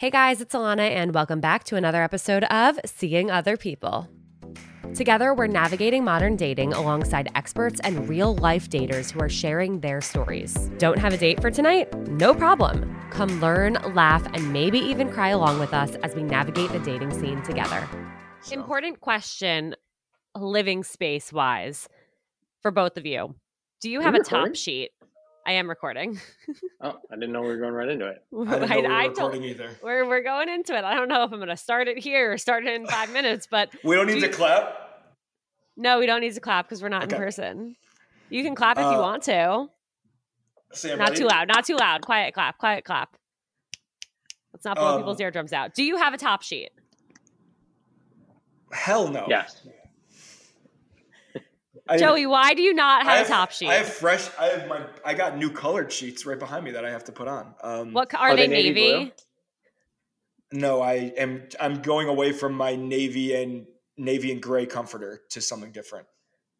Hey guys, it's Alana, and welcome back to another episode of Seeing Other People. Together, we're navigating modern dating alongside experts and real life daters who are sharing their stories. Don't have a date for tonight? No problem. Come learn, laugh, and maybe even cry along with us as we navigate the dating scene together. Important question, living space wise, for both of you. Do you have a top sheet? I am recording. oh, I didn't know we were going right into it. I didn't know we were I recording told- either. We're, we're going into it. I don't know if I'm going to start it here or start it in five minutes, but We don't need Do to clap. no, we don't need to clap because we're not in person. You can clap if you Uh, want to. Sam, Not ready? too loud. Not too loud. Quiet clap. Quiet clap. Let's not blow Um, people's eardrums out. Do you have a top sheet? Hell no. Yes. I, Joey, why do you not I have, a top sheet? I have fresh. I have my. I got new colored sheets right behind me that I have to put on. Um, what are, Are they, they navy navy? No, I am. I'm going away from my navy and navy and gray comforter to something different.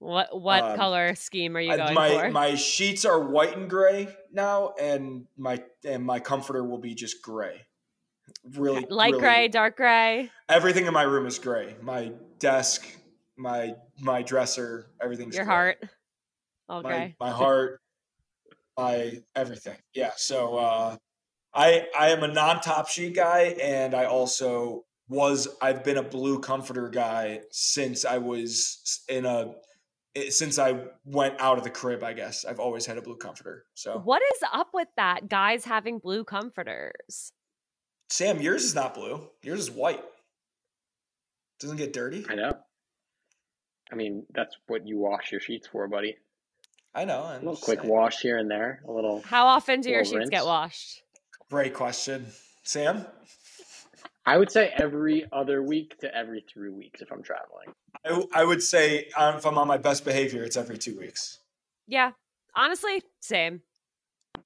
What what Um, color scheme are you I- going my for? my sheets are white and gray now, and my and my comforter will be just gray. Really, Light really- gray, dark gray. Everything in my room is gray. My desk, my my dresser, everything's Your gray. heart. Okay. my heart, my everything. Yeah. So uh, I I am a non top sheet guy, and I also was I've been a blue comforter guy since I was in a since I went out of the crib. I guess I've always had a blue comforter. So What is up with that? Guys having blue comforters. Sam, yours is not blue. Yours is white. Doesn't get dirty. I know. I mean, that's what you wash your sheets for, buddy. I know. A I'm little quick saying. wash here and there. A little. How often do your Little sheets get washed? Great question, Sam. I would say every other week to every three weeks if I'm traveling. I, I would say um, if I'm on my best behavior, it's every two weeks. Yeah. Honestly, same. Yeah,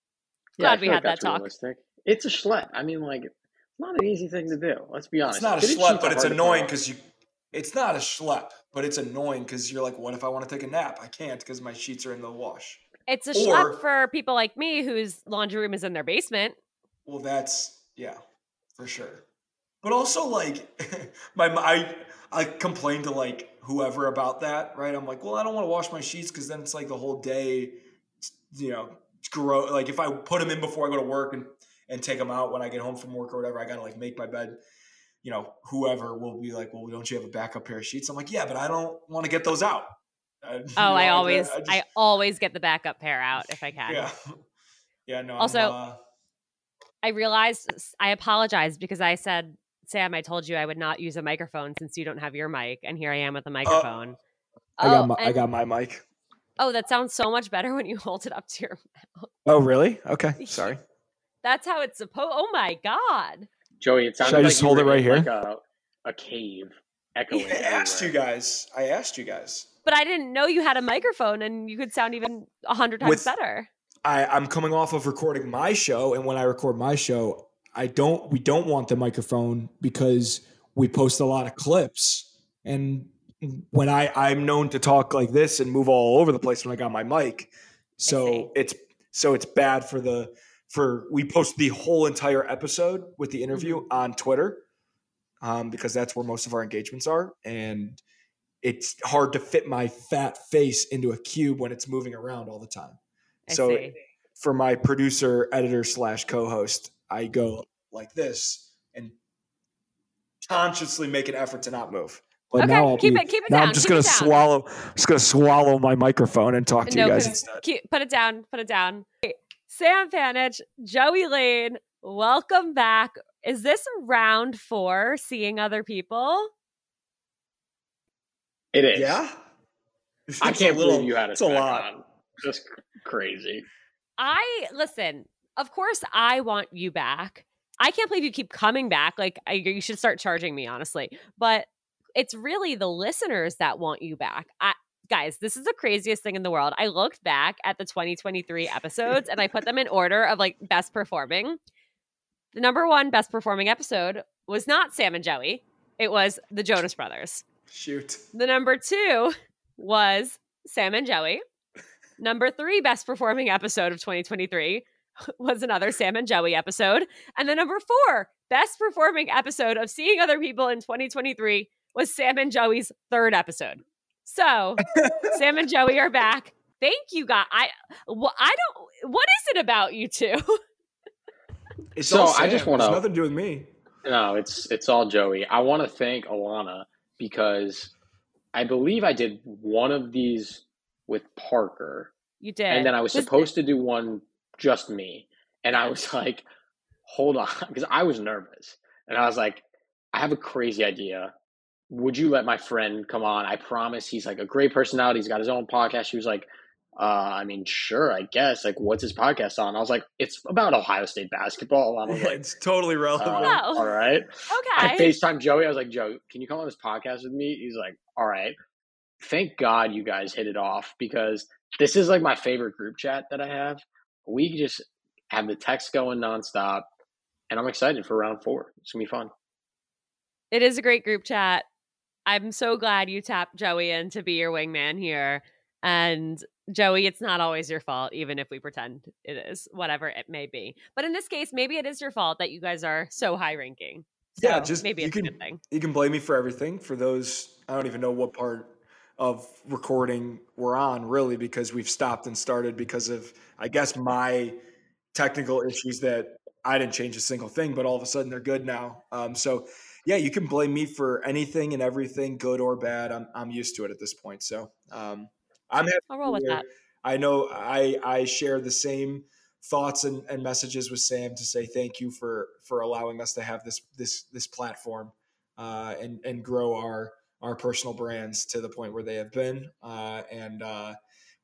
Glad we feel had like that that's talk. realistic. It's a schlep. I mean, like, it's not an easy thing to do. Let's be honest. It's not a schlep, but it's hard to put annoying because you. It's not a schlep, but it's annoying because you're like, what if I want to take a nap? I can't because my sheets are in the wash. It's a Or- schlep for people like me whose laundry room is in their basement. Well, that's yeah, for sure. But also, like, my I I complain to like whoever about that, right? I'm like, well, I don't want to wash my sheets because then it's like the whole day, you know, it's gross. Like if I put them in before I go to work and and take them out when I get home from work or whatever, I gotta like make my bed. You know, whoever will be like, well, don't you have a backup pair of sheets? I'm like, yeah, but I don't want to get those out. I- you Oh, know, I always just- I always get the backup pair out if I can. yeah, yeah. No. Also- uh, I realized I apologize because I said, Sam, I told you I would not use a microphone since you don't have your mic, and here I am with a microphone. I got Oh, my I got my mic. Oh, that sounds so much better when you hold it up to your Oh, really? Okay, sorry. That's how it's supposed. Oh my god! Joey, it sounds Should I like just you hold it right here? Like a, a cave echoing. I asked you everywhere. guys. I asked you guys. But I didn't know you had a microphone, and you could sound even a hundred times With- better. I, I'm coming off of recording my show, and when I record my show, I don't we don't want the microphone because we post a lot of clips and when I I'm known to talk like this and move all over the place when I got my mic. So it's so it's bad for the for we post the whole entire episode with the interview Mm-hmm. on Twitter um, because that's where most of our engagements are and it's hard to fit my fat face into a cube when it's moving around all the time. I so see. for my producer, editor slash co-host, I go like this and consciously make an effort to not move. But Okay, now I'll keep be- it- keep it now down, I'm just keep gonna swallow. Just gonna swallow my microphone and talk to No, you guys instead. Keep, put it down. Put it down. Sam Panitch, Joey Lane, welcome back. Is this round four? Seeing other people? It is. Yeah, I It's a can't little- believe you had It's us a back lot. on. Just crazy. I listen. Of course, I want you back. I can't believe you keep coming back. Like I, you should start charging me, honestly. But it's really the listeners that want you back. I, guys, this is the craziest thing in the world. I looked back at the 2023 episodes and I put them in order of like best performing. The number one best performing episode was not Sam and Joey. It was the Jonas Brothers. Shoot. The number two was Sam and Joey. Number three best performing episode of 2023 was another Sam and Joey episode. And the number four best performing episode of Seeing Other People in 2023 was Sam and Joey's third episode. So Sam and Joey are back. Thank you, guys. I, well, I don't. What is it about you two? It's So, I just wanna- nothing to do with me. No, it's it's all Joey. I want to thank Alana because I believe I did one of these with Parker, You did, and then I was This- supposed to do one just me, and I was like, "Hold on," because I was nervous, and I was like, "I have a crazy idea. Would you let my friend come on? I promise. He's like a great personality. He's got his own podcast." She was like. Uh, I mean, sure, I guess. Like, what's his podcast on? I was like, it's about Ohio State basketball. I was like, it's totally uh, relevant. Oh. all right. Okay. I Okay. FaceTime Joey. I was like, Joe, can you come on this podcast with me? He's like, all right. Thank God you guys hit it off because this is like my favorite group chat that I have. We just have the text going nonstop, and I'm excited for round four. It's gonna be fun. It is a great group chat. I'm so glad you tapped Joey in to be your wingman here. And Joey, it's not always your fault, even if we pretend it is, whatever it may be. But in this case, maybe it is your fault that you guys are so high ranking. So Yeah, just- maybe you it's a can- good thing. You can blame me for everything. For those, I don't even know what part of recording we're on, really, because we've stopped and started because of, I guess, my technical issues that I didn't change a single thing, but all of a sudden they're good now. Um, so, yeah, you can blame me for anything and everything, good or bad. I'm I'm used to it at this point. So, um, I'm happy. I'll roll with that. I know I I share the same thoughts and, and messages with Sam to say thank you for for allowing us to have this this this platform uh, and and grow our our personal brands to the point where they have been. Uh, and uh,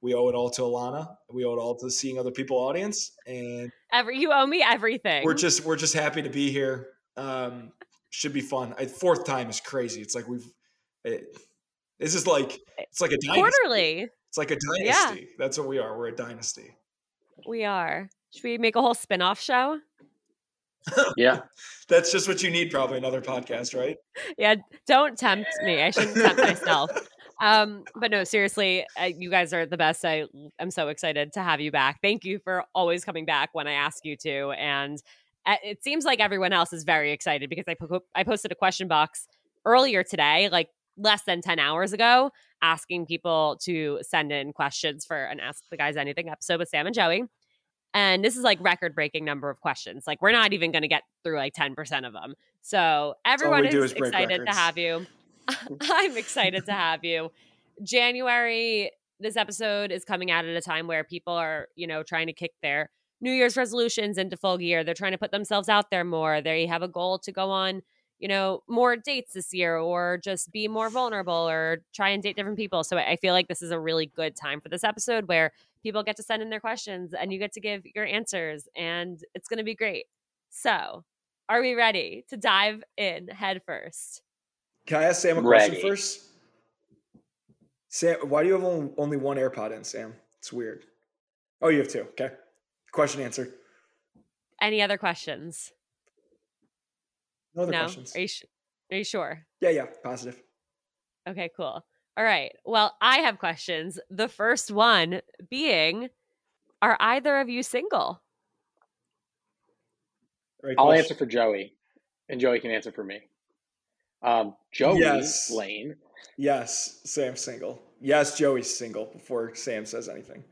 we owe it all to Alana. We owe it all to seeing other people audience. And Every you owe me everything. we're just we're just happy to be here. Um, should be fun. I, fourth time is crazy. It's like we've. It, this is like it's like a dynasty. quarterly. It's like a Yeah. dynasty. That's what we are. We're a dynasty. We are. Should we make a whole spin-off show? Yeah. That's just what you need. Probably another podcast, right? yeah, don't tempt me. I shouldn't tempt myself. Um, but no, seriously, uh, you guys are the best. I am so excited to have you back. Thank you for always coming back when I ask you to. And it seems like everyone else is very excited because I po- I posted a question box earlier today, like less than 10 hours ago, asking people to send in questions for an Ask the Guys Anything episode with Sam and Joey. And this is like record breaking number of questions. Like we're not even going to get through like 10% of them. So everyone is is excited to have you. I'm excited to have you. January, this episode is coming out at a time where people are, you know, trying to kick their New Year's resolutions into full gear. They're trying to put themselves out there more. They have a goal to go on, you know, more dates this year or just be more vulnerable or try and date different people. So I feel like this is a really good time for this episode where people get to send in their questions and you get to give your answers and it's going to be great. So, are we ready to dive in head first? Can I ask Sam a Ready. question first? Sam, why do you have only, only one AirPod in, Sam? It's weird. Oh, you have two. Okay. Question answered. Any other questions? No other no. questions. Are you, sh- are you sure? Yeah, yeah, positive. Okay, cool. All right. Well, I have questions. The first one being Are either of you single? Great I'll question. answer for Joey, and Joey can answer for me. Um, Joey Yes. Lane. Yes, Sam's single. Yes, Joey's single before Sam says anything.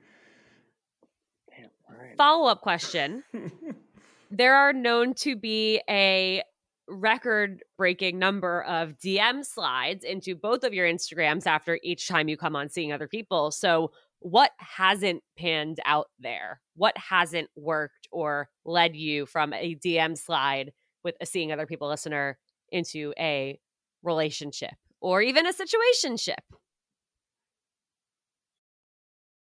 Right. Follow up question There are known to be a record breaking number of DM slides into both of your Instagrams after each time you come on seeing other people. So, what hasn't panned out there? What hasn't worked or led you from a DM slide with a seeing other people listener into a relationship or even a situationship?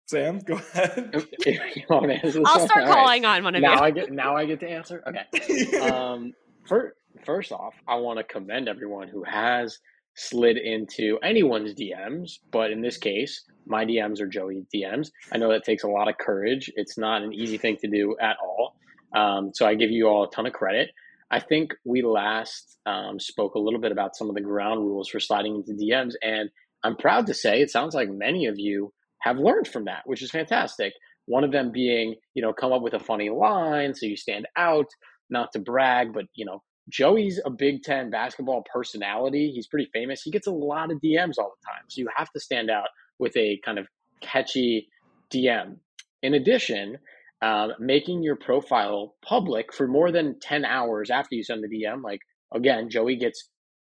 Sam, go ahead. You want to answer I'll one? start All right. calling on one of Now you. I get now I get to answer. Okay. um, for, first off, I want to commend everyone who has slid into anyone's DMs, but in this case, my DMs are Joey's DMs. I know that takes a lot of courage. It's not an easy thing to do at all. Um, so I give you all a ton of credit. I think we last um, spoke a little bit about some of the ground rules for sliding into DMs, and I'm proud to say it sounds like many of you have learned from that, which is fantastic. One of them being, you know, come up with a funny line so you stand out, not to brag, but, you know, Joey's a Big Ten basketball personality. He's pretty famous. He gets a lot of DMs all the time. So you have to stand out with a kind of catchy DM. In addition, um, making your profile public for more than 10 hours after you send the DM, like, again, Joey gets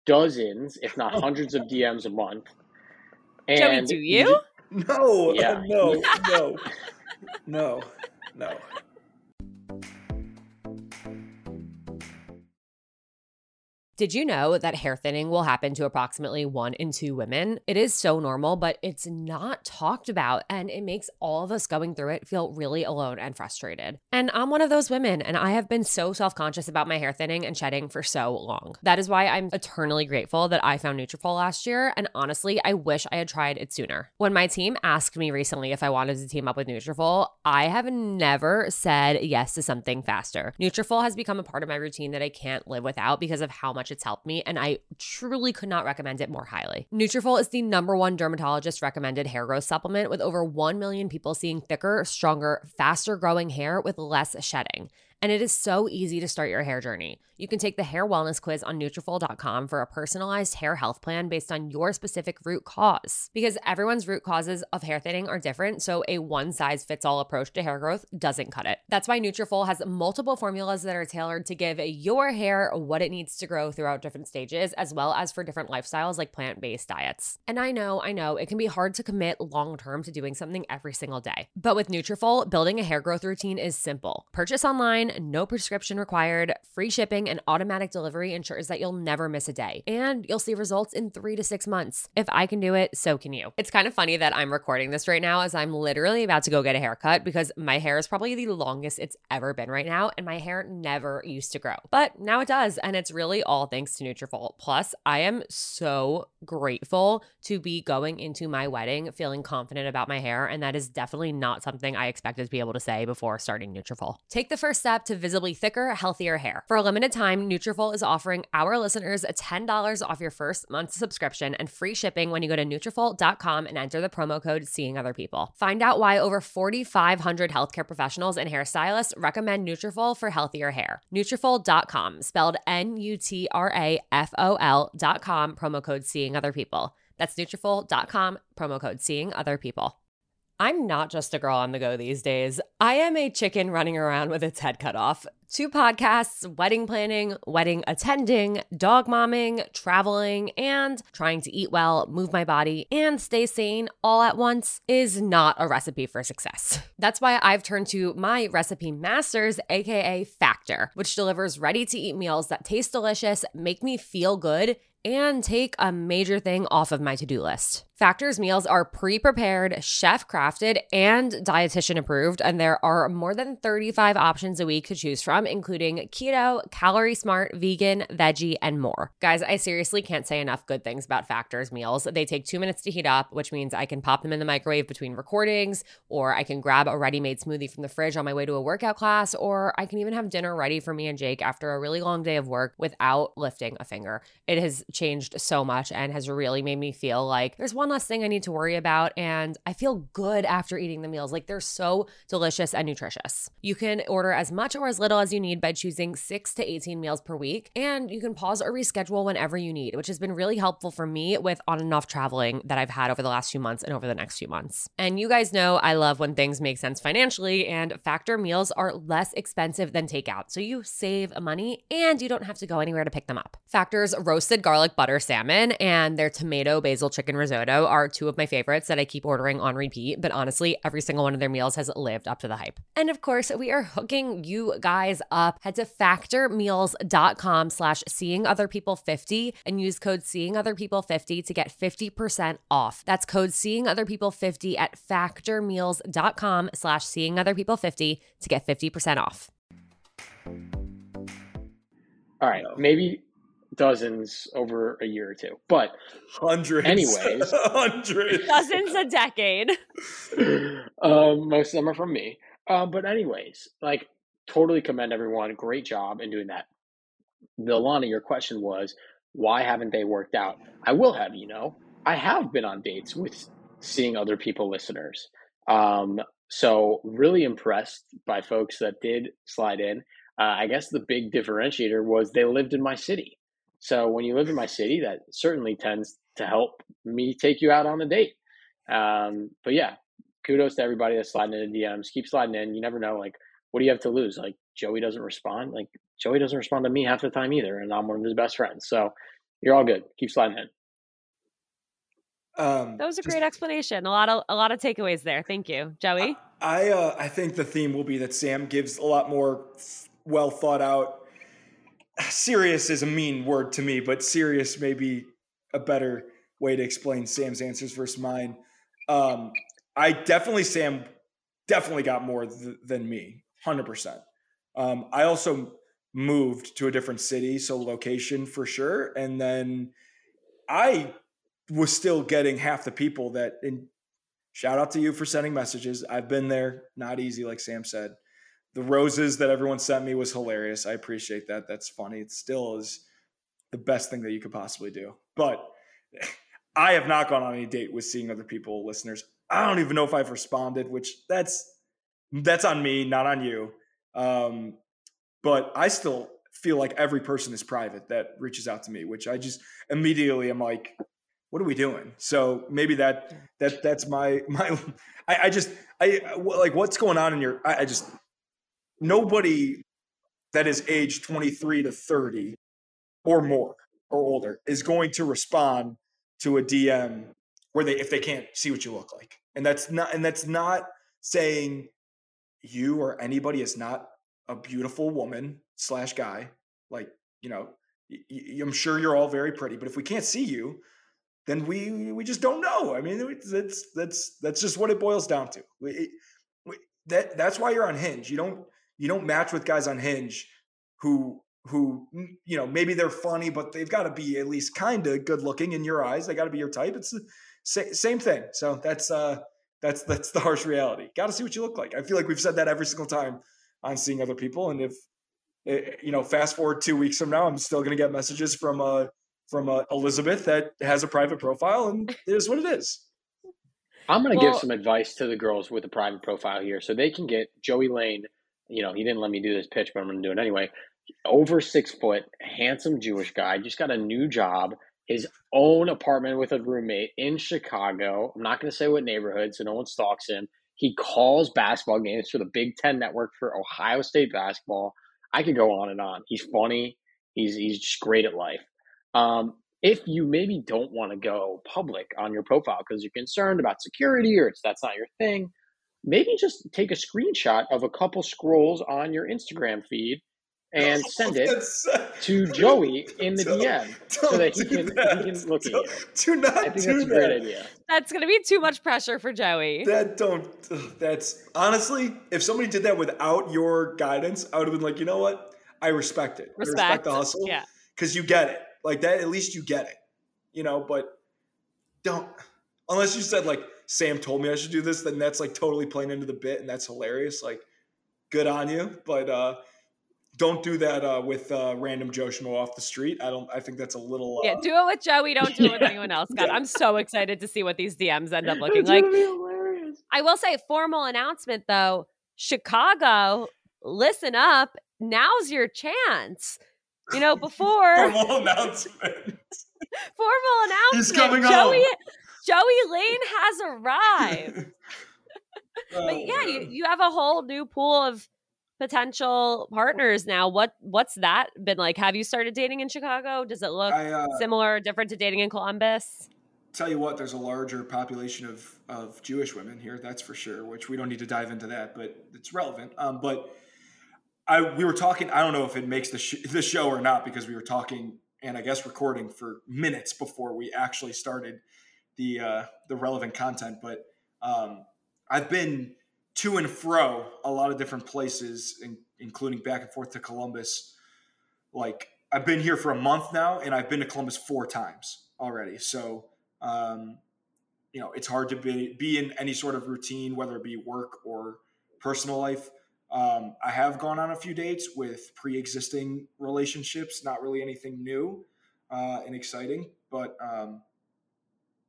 dozens, if not hundreds of DMs a month. Joey, do you? No, Yeah. no, no, no, no. Did you know that hair thinning will happen to approximately one in two women? It is so normal, but it's not talked about, and it makes all of us going through it feel really alone and frustrated. And I'm one of those women, and I have been so self conscious about my hair thinning and shedding for so long. That is why I'm eternally grateful that I found Nutrafol last year, and honestly, I wish I had tried it sooner. When my team asked me recently if I wanted to team up with Nutrafol, I have never said yes to something faster. Nutrafol has become a part of my routine that I can't live without because of how much it's helped me, and I truly could not recommend it more highly. Nutrafol is the number one dermatologist recommended hair growth supplement with over 1 million people seeing thicker, stronger, faster growing hair with less shedding. And it is so easy to start your hair journey. You can take the hair wellness quiz on Nutrafol.com for a personalized hair health plan based on your specific root cause. Because everyone's root causes of hair thinning are different, so a one size fits all approach to hair growth doesn't cut it. That's why Nutrafol has multiple formulas that are tailored to give your hair what it needs to grow throughout different stages, as well as for different lifestyles like plant based diets. And I know, I know, it can be hard to commit long term to doing something every single day. But with Nutrafol, building a hair growth routine is simple. Purchase online, no prescription required, free shipping, and automatic delivery ensures that you'll never miss a day. And you'll see results in three to six months. If I can do it, so can you. It's kind of funny that I'm recording this right now as I'm literally about to go get a haircut because my hair is probably the longest it's ever been right now, and my hair never used to grow. But now it does, and it's really all thanks to Nutrafol. Plus, I am so grateful to be going into my wedding feeling confident about my hair, and that is definitely not something I expected to be able to say before starting Nutrafol. Take the first step to visibly thicker, healthier hair. For a limited time, Nutrafol is offering our listeners $10 off your first month's subscription and free shipping when you go to Nutrafol.com and enter the promo code Seeing Other People. Find out why over 4,500 healthcare professionals and hairstylists recommend Nutrafol for healthier hair. Nutrafol.com, spelled N-U-T-R-A-F-O-L.com, promo code Seeing Other People. That's Nutrafol.com, promo code Seeing Other People. I'm not just a girl on the go these days. I am a chicken running around with its head cut off. Two podcasts, wedding planning, wedding attending, dog momming, traveling, and trying to eat well, move my body, and stay sane all at once is not a recipe for success. That's why I've turned to my recipe masters, aka Factor, which delivers ready to eat meals that taste delicious, make me feel good, and take a major thing off of my to do list. Factor's meals are pre prepared, chef crafted, and dietitian approved, and there are more than 35 options a week to choose from, including keto, calorie smart, vegan, veggie, and more. Guys, I seriously can't say enough good things about Factor's meals. They take two minutes to heat up, which means I can pop them in the microwave between recordings, or I can grab a ready made smoothie from the fridge on my way to a workout class, or I can even have dinner ready for me and Jake after a really long day of work without lifting a finger. It has changed so much and has really made me feel like there's one less thing I need to worry about. And I feel good after eating the meals. Like they're so delicious and nutritious. You can order as much or as little as you need by choosing six to 18 meals per week. And you can pause or reschedule whenever you need, which has been really helpful for me with on and off traveling that I've had over the last few months and over the next few months. And you guys know I love when things make sense financially, and Factor meals are less expensive than takeout. So you save money and you don't have to go anywhere to pick them up. Factor's roasted garlic butter salmon and their tomato basil chicken risotto are two of my favorites that I keep ordering on repeat, but honestly, every single one of their meals has lived up to the hype. And of course, we are hooking you guys up. Head to factormeals.com slash seeing other people 50 and use code seeing other people 50 to get 50% off. That's code seeing other people 50 at factormeals.com slash seeing other people 50 to get 50% off. All right, maybe dozens over a year or two. But hundreds, anyways, hundreds, dozens a decade. um, most of them are from me. Um, but anyways, like totally commend everyone. Great job in doing that. The Lana, your question was why haven't they worked out? I will have you know, I have been on dates with seeing other people listeners. Um, so really impressed by folks that did slide in. Uh, I guess the big differentiator was they lived in my city. So when you live in my city, that certainly tends to help me take you out on a date. Um, but yeah, kudos to everybody that's sliding into DMs. Keep sliding in. You never know. Like, what do you have to lose? Like, Joey doesn't respond. Like, Joey doesn't respond to me half the time either, and I'm one of his best friends. So you're all good. Keep sliding in. Um, that was a just, great explanation. A lot of a lot of takeaways there. Thank you, Joey. I uh, I think the theme will be that Sam gives a lot more well thought out serious is a mean word to me, but serious may be a better way to explain Sam's answers versus mine. Um, I definitely, Sam definitely got more th- than me, 100%. Um, I also moved to a different city, so location for sure. And then I was still getting half the people that, and shout out to you for sending messages. I've been there, not easy, like Sam said the roses that everyone sent me was hilarious. I appreciate that. That's funny. It still is the best thing that you could possibly do. But I have not gone on any date with seeing other people, listeners. I don't even know if I've responded, which that's that's on me, not on you. Um, but I still feel like every person is private that reaches out to me, which I just immediately am like, what are we doing? So maybe that that that's my my I, I just I like what's going on in your I, I just nobody that is age 23 to 30 or more or older is going to respond to a DM where they if they can't see what you look like. And that's not and that's not saying you or anybody is not a beautiful woman slash guy. Like, you know, y- y- I'm sure you're all very pretty, but if we can't see you, then we we just don't know. I mean, that's that's that's just what it boils down to. We, we, that that's why you're on Hinge. You don't you don't match with guys on Hinge who who you know maybe they're funny, but they've got to be at least kind of good looking in your eyes. They got to be your type. It's the same thing. So that's uh that's that's the harsh reality. Got to see what you look like. I feel like we've said that every single time on seeing other people, and if eh, you know, fast forward two weeks from now, I'm still going to get messages from uh from uh, Elizabeth that has a private profile, and it is what it is. I'm going to well, give some advice to the girls with a private profile here, so they can get Joey Lane you know, he didn't let me do this pitch, but I'm going to do it anyway. Over six foot, handsome Jewish guy, just got a new job, his own apartment with a roommate in Chicago. I'm not going to say what neighborhood, so no one stalks him. He calls basketball games for the Big Ten Network for Ohio State basketball. I could go on and on. He's funny. He's he's just great at life. Um, if you maybe don't want to go public on your profile because you're concerned about security or it's that's not your thing, maybe just take a screenshot of a couple scrolls on your Instagram feed and send it to Joey in the DM so that he can that. he can look don't, at you. Do not I think do that's a that. great idea. That's gonna be too much pressure for Joey. That don't. That's honestly, if somebody did that without your guidance, I would have been like, you know what? I respect it. I respect Respect. the hustle. Yeah. because you get it like that. At least you get it, you know. But don't unless you said like Sam told me I should do this, then that's like totally playing into the bit, and that's hilarious. Like, good on you, but uh don't do that uh, with uh, random Joe Schmo off the street. I don't. I think that's a little. Uh, Yeah, do it with Joey. Don't do it with Yeah. anyone else. God, Yeah. I'm so excited to see what these DMs end up looking like. I will say, formal announcement though, Chicago, listen up. Now's your chance. You know, before formal announcement. formal announcement, He's coming Joey. Joey Lane has arrived. Oh, but yeah, you, man. you have a whole new pool of potential partners now. What what's that been like? Have you started dating in Chicago? Does it look I, uh, similar or different to dating in Columbus? tell you what, there's a larger population of, of Jewish women here, that's for sure, which we don't need to dive into that, but it's relevant. Um, but I we were talking, I don't know if it makes the, sh- the show or not, because we were talking and I guess recording for minutes before we actually started the, uh, the relevant content. But um, I've been to and fro a lot of different places, in, including back and forth to Columbus. Like I've been here for a month now, and I've been to Columbus four times already. So um, you know, it's hard to be be in any sort of routine, whether it be work or personal life. Um, I have gone on a few dates with pre-existing relationships, not really anything new uh, and exciting, but um,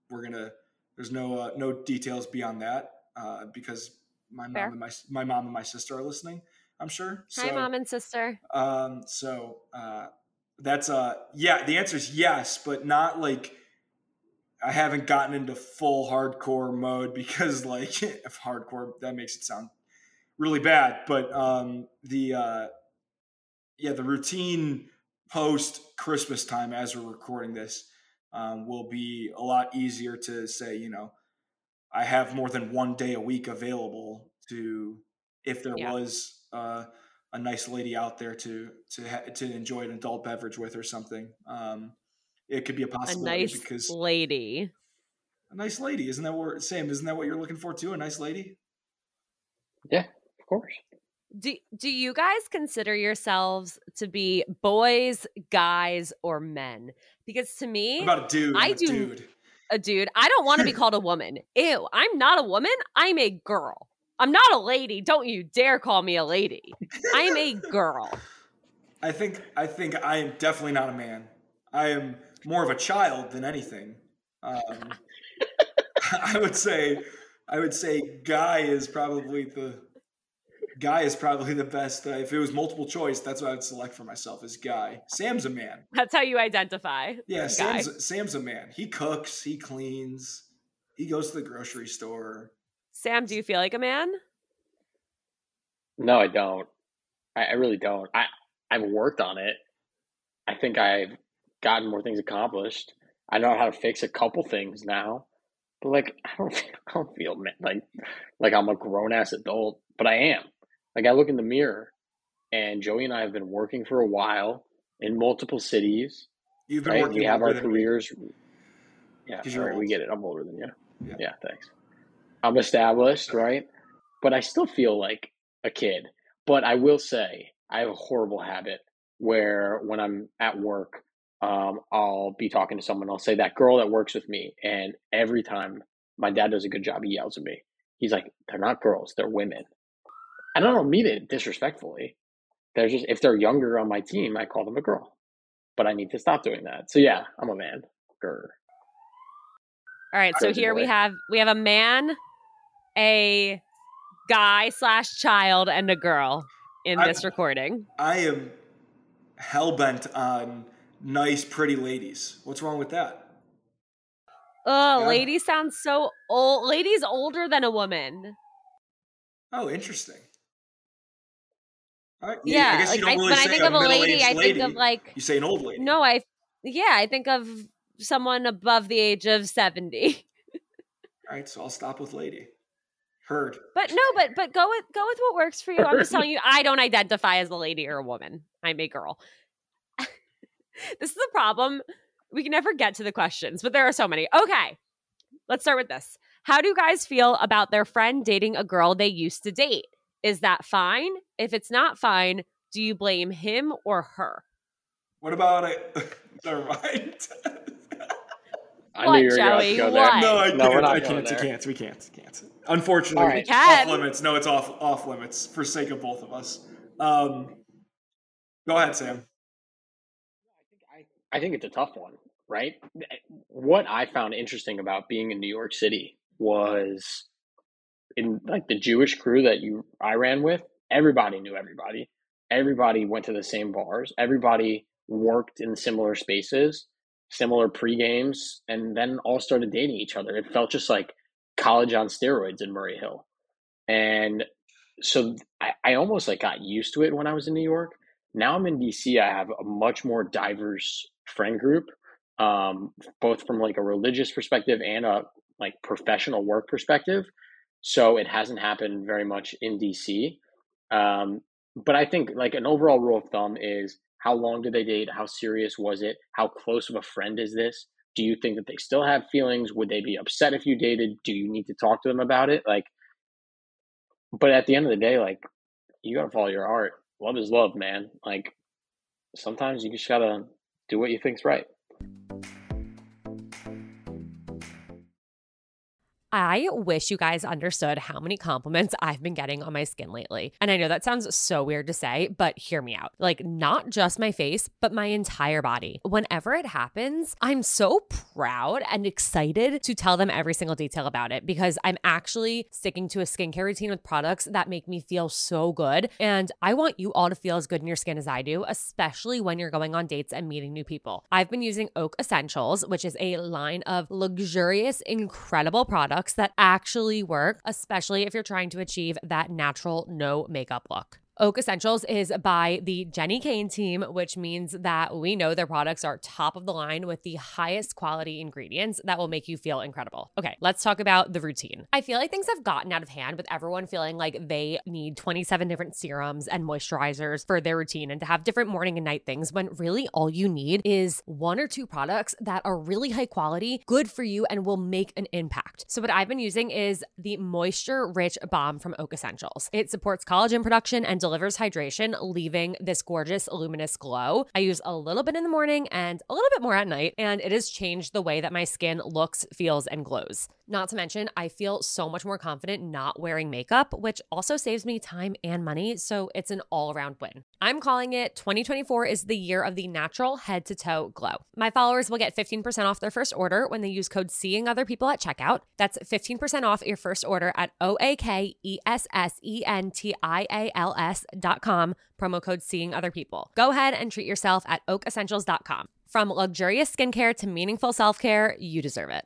we're gonna. There's no uh, no details beyond that uh, because my mom and my my mom and my sister are listening. I'm sure. Hi, mom and sister. um, so uh, that's uh, yeah. The answer is yes, but not like I haven't gotten into full hardcore mode because like if hardcore that makes it sound really bad. But um, the uh, yeah, the routine post Christmas time as we're recording this um, will be a lot easier to say. You know, I have more than one day a week available to if there Yeah. was uh, a nice lady out there to to ha- to enjoy an adult beverage with or something. Um, it could be a possibility. A possibility nice because lady. a nice lady isn't that what Sam? Isn't that what you're looking for too? A nice lady. Yeah, of course. Do do you guys consider yourselves to be boys, guys, or men? Because to me, What about a dude? I A do- Dude. a dude, I don't want to be called a woman. Ew, I'm not a woman. I'm a girl. I'm not a lady. Don't you dare call me a lady. I'm a girl. I think I think I am definitely not a man. I am more of a child than anything. Um, I would say I would say guy is probably the guy is probably the best. Uh, if it was multiple choice, that's what I'd select for myself is guy. Sam's a man. That's how you identify. Yeah, Guy. Sam's Sam's a man. He cooks, he cleans, he goes to the grocery store. Sam, do you feel like a man? No, I don't. I, I really don't. I I've worked on it. I think I've gotten more things accomplished. I know how to fix a couple things now, but like I don't feel, I don't feel like like I'm a grown ass adult, but I am. Like I look in the mirror, and Joey and I have been working for a while in multiple cities. You've been Right? working We have our me. careers. Yeah, all right, we get it. I'm older than you. Yeah. Yeah, thanks. I'm established, right? But I still feel like a kid. But I will say, I have a horrible habit where when I'm at work, um, I'll be talking to someone. I'll say that girl that works with me, and every time my dad does a good job, he yells at me. He's like, "They're not girls; they're women." And I don't mean it disrespectfully. They're just if they're younger on my team, I call them a girl. But I need to stop doing that. So yeah, I'm a man. Grr. All right, so here we have we have a man, a guy slash child, and a girl in I- this recording. I am hell bent on nice, pretty ladies. What's wrong with that? Oh, Yeah. lady sounds so old. Lady's older than a woman. Oh, interesting. Yeah, I guess like you I, don't really when I think a of a lady, middle-aged I think of like you say an old lady. no, I yeah, I think of someone above the age of seventy. All right, so I'll stop with lady. Heard. But no, but but go with go with what works for you. I'm just telling you, I don't identify as a lady or a woman. I'm a girl. this is the problem. We can never get to the questions, but there are so many. Okay. Let's start with this. How do you guys feel about their friend dating a girl they used to date? Is that fine? If it's not fine, do you blame him or her? What about it? Never mind. I What, knew you were about Joey? go What? there. no, I No, can't. we're I can't. I can't. We can't. We can't. Unfortunately, All right. We can. off limits. No, it's off off limits for sake of both of us. Um, go ahead, Sam. I think it's a tough one, right? What I found interesting about being in New York City was in like the Jewish crew that you I ran with, everybody knew everybody. Everybody went to the same bars. Everybody worked in similar spaces, similar pre games, and then all started dating each other. It felt just like college on steroids in Murray Hill. And so I, I almost like got used to it when I was in New York. Now I'm in DC. I have a much more diverse friend group, um, both from like a religious perspective and a like professional work perspective. So it hasn't happened very much in DC. Um, but I think like an overall rule of thumb is how long did they date? How serious was it? How close of a friend is this? Do you think that they still have feelings? Would they be upset if you dated? Do you need to talk to them about it? Like, but at the end of the day, like, you gotta follow your heart. Love is love, man. Like, sometimes you just gotta do what you think's right. I wish you guys understood how many compliments I've been getting on my skin lately. And I know that sounds so weird to say, but hear me out. Like, not just my face, but my entire body. Whenever it happens, I'm so proud and excited to tell them every single detail about it because I'm actually sticking to a skincare routine with products that make me feel so good. And I want you all to feel as good in your skin as I do, especially when you're going on dates and meeting new people. I've been using Oak Essentials, which is a line of luxurious, incredible products that actually work, especially if you're trying to achieve that natural, no makeup look. Oak Essentials is by the Jenni Kayne team, which means that we know their products are top of the line with the highest quality ingredients that will make you feel incredible. Okay, let's talk about the routine. I feel like things have gotten out of hand with everyone feeling like they need 27 different serums and moisturizers for their routine and to have different morning and night things when really all you need is one or two products that are really high quality, good for you, and will make an impact. So, what I've been using is the Moisture Rich Balm from Oak Essentials. It supports collagen production and delivers hydration, leaving this gorgeous luminous glow. I use a little bit in the morning and a little bit more at night, and it has changed the way that my skin looks, feels, and glows. Not to mention, I feel so much more confident not wearing makeup, which also saves me time and money. So it's an all around win. I'm calling it 2024 is the year of the natural head to toe glow. My followers will get 15% off their first order when they use code Seeing Other People at checkout. That's 15% off your first order at O A K E S S E N T I A L S dot com, promo code Seeing Other People. Go ahead and treat yourself at oakessentials.com. From luxurious skincare to meaningful self care, you deserve it.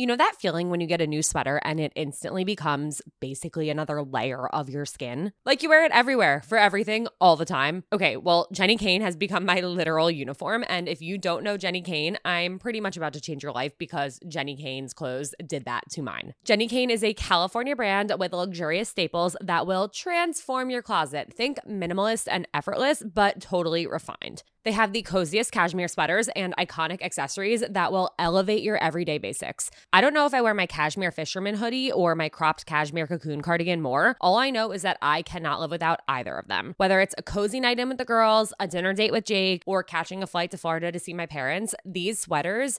You know that feeling when you get a new sweater and it instantly becomes basically another layer of your skin? Like you wear it everywhere for everything all the time. Okay, well, Jenni Kayne has become my literal uniform. And if you don't know Jenni Kayne, I'm pretty much about to change your life because Jenni Kayne's clothes did that to mine. Jenni Kayne is a California brand with luxurious staples that will transform your closet. Think minimalist and effortless, but totally refined. They have the coziest cashmere sweaters and iconic accessories that will elevate your everyday basics. I don't know if I wear my cashmere fisherman hoodie or my cropped cashmere cocoon cardigan more. All I know is that I cannot live without either of them. Whether it's a cozy night in with the girls, a dinner date with Jake, or catching a flight to Florida to see my parents, these sweaters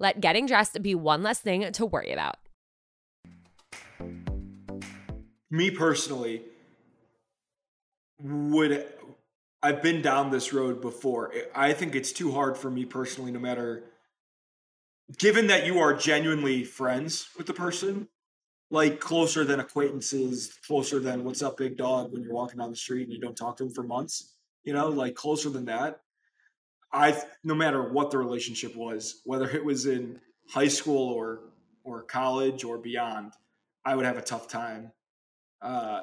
Let getting dressed be one less thing to worry about. Me personally would I've been down this road before. I think it's too hard for me personally, no matter given that you are genuinely friends with the person, like closer than acquaintances, closer than what's up, big dog, when you're walking down the street and you don't talk to them for months, you know, like closer than that. I, no matter what the relationship was, whether it was in high school or or college or beyond, I would have a tough time. Uh,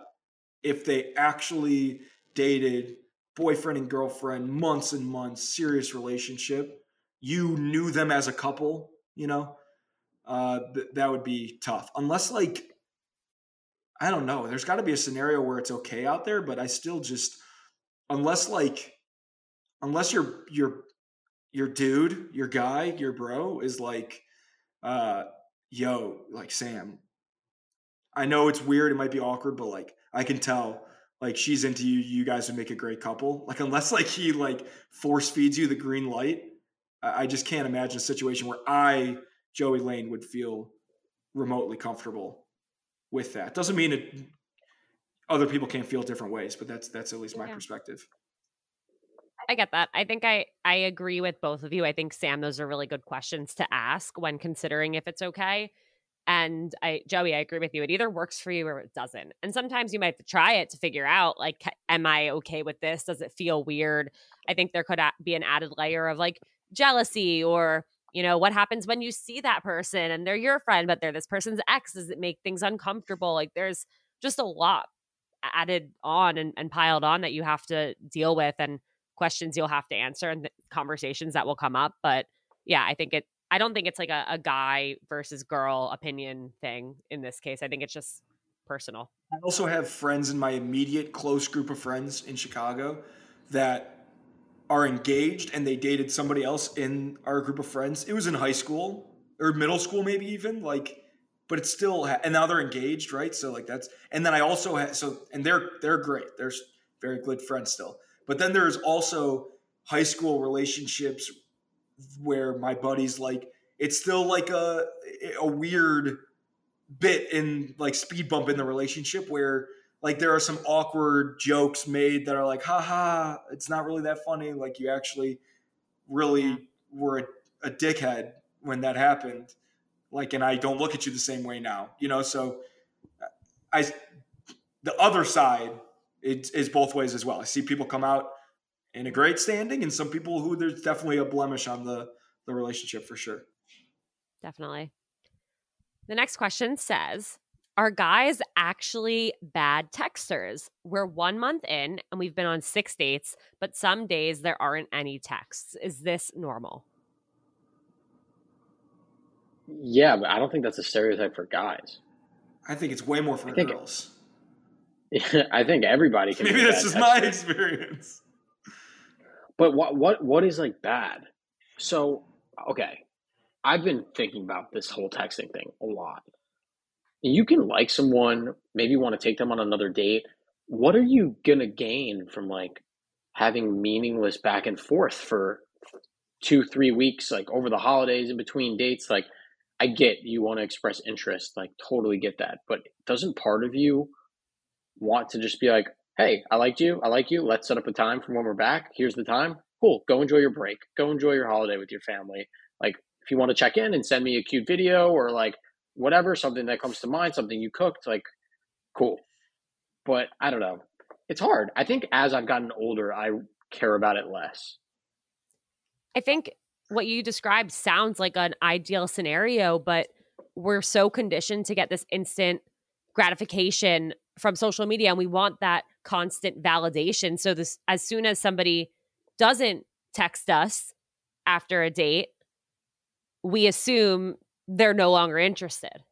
if they actually dated, boyfriend and girlfriend, months and months, serious relationship, you knew them as a couple, you know, uh, th- that would be tough. Unless like, I don't know, there's got to be a scenario where it's okay out there, but I still just, unless like, unless your your your dude, your guy, your bro is like, uh, yo, like Sam. I know it's weird, it might be awkward, but like I can tell like she's into you, you guys would make a great couple. Like unless like he like force feeds you the green light, I just can't imagine a situation where I, Joey Lane, would feel remotely comfortable with that. Doesn't mean it other people can't feel different ways, but that's that's at least my yeah. perspective. I get that. I think I I agree with both of you. I think Sam, those are really good questions to ask when considering if it's okay. And I, Joey, I agree with you. It either works for you or it doesn't. And sometimes you might have to try it to figure out, like, am I okay with this? Does it feel weird? I think there could be an added layer of like jealousy or, you know, what happens when you see that person and they're your friend, but they're this person's ex? Does it make things uncomfortable? Like, there's just a lot added on and, and piled on that you have to deal with and questions you'll have to answer and conversations that will come up. But yeah, I think it I don't think it's like a, a guy versus girl opinion thing in this case. I think it's just personal. I also have friends in my immediate close group of friends in Chicago that are engaged and they dated somebody else in our group of friends. It was in high school or middle school, maybe even like, but it's still, and now they're engaged, right? So like that's, and then I also have, so, and they're, they're great. They're very good friends still. But then there's also high school relationships where my buddies like it's still like a a weird bit in like speed bump in the relationship where like there are some awkward jokes made that are like haha it's not really that funny. Like you actually really were a, a dickhead when that happened. Like and i don't look at you the same way now you know? So i the other side it is both ways as well i see people come out in a great standing, and some people who there's definitely a blemish on the the relationship for sure. Definitely. The next question says, are guys actually bad texters? We're one month in and we've been on six dates, but some days there aren't any texts. Is this normal? Yeah, but I don't think that's a stereotype for guys. I think it's way more for I think, girls. I think everybody can. Maybe that's just my experience. But what what what is like bad? So okay, I've been thinking about this whole texting thing a lot. You can like someone, maybe want to take them on another date. What are you gonna gain from like having meaningless back and forth for two, three weeks, like over the holidays in between dates? Like, I get you want to express interest, like totally get that. But doesn't part of you want to just be like, hey, I liked you. I like you. Let's set up a time for when we're back. Here's the time. Cool. Go enjoy your break. Go enjoy your holiday with your family. Like, if you want to check in and send me a cute video or like whatever, something that comes to mind, something you cooked, like, cool. But I don't know. It's hard. I think as I've gotten older, I care about it less. I think what you described sounds like an ideal scenario, but we're so conditioned to get this instant gratification from social media and we want that constant validation. So this as soon as somebody doesn't text us after a date we assume they're no longer interested.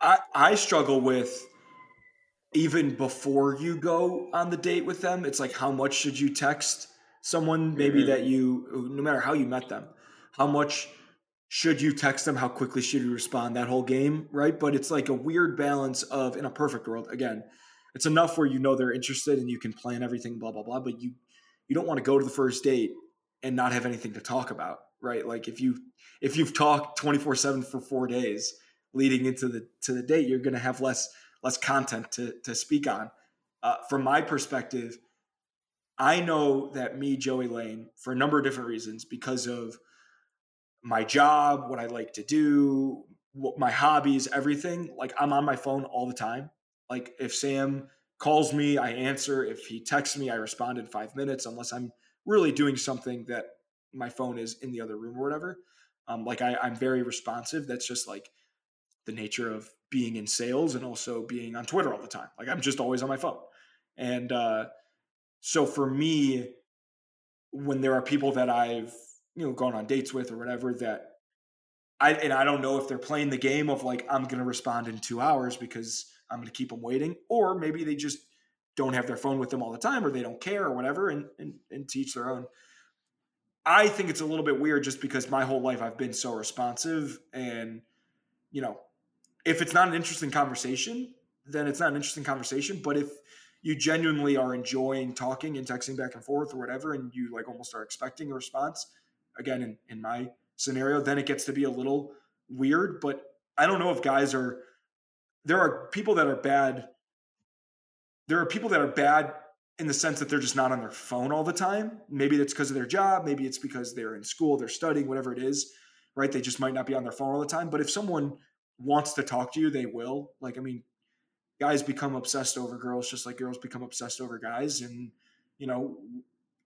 I i struggle with even before you go on the date with them it's like how much should you text someone? Maybe mm-hmm. that you no matter how you met them how much should you text them? How quickly should you respond? That whole game, right? But it's like a weird balance of in a perfect world. Again, it's enough where you know they're interested and you can plan everything, blah blah blah. But you you don't want to go to the first date and not have anything to talk about, right? Like if you if you've talked twenty four seven for four days leading into the to the date, you're going to have less less content to to speak on. Uh, from my perspective, I know that me, Joey Lane, for a number of different reasons, because of my job, what I like to do, what my hobbies, everything, like I'm on my phone all the time. Like if Sam calls me, I answer. If he texts me, I respond in five minutes, unless I'm really doing something that my phone is in the other room or whatever. Um, like I, I'm very responsive. That's just like the nature of being in sales and also being on Twitter all the time. Like I'm just always on my phone. And uh, so for me, when there are people that I've you know gone on dates with or whatever that I and I don't know if they're playing the game of like I'm going to respond in 2 hours because I'm going to keep them waiting or maybe they just don't have their phone with them all the time or they don't care or whatever and and, and teach their own. I think it's a little bit weird just because my whole life I've been so responsive and you know if it's not an interesting conversation then it's not an interesting conversation but if you genuinely are enjoying talking and texting back and forth or whatever and you like almost are expecting a response again in, in my scenario then it gets to be a little weird but i don't know if guys are there are people that are bad there are people that are bad in the sense that they're just not on their phone all the time. Maybe that's because of their job maybe it's because they're in school they're studying whatever it is right? They just might not be on their phone all the time but if someone wants to talk to you they will. Like i mean guys become obsessed over girls just like girls become obsessed over guys and you know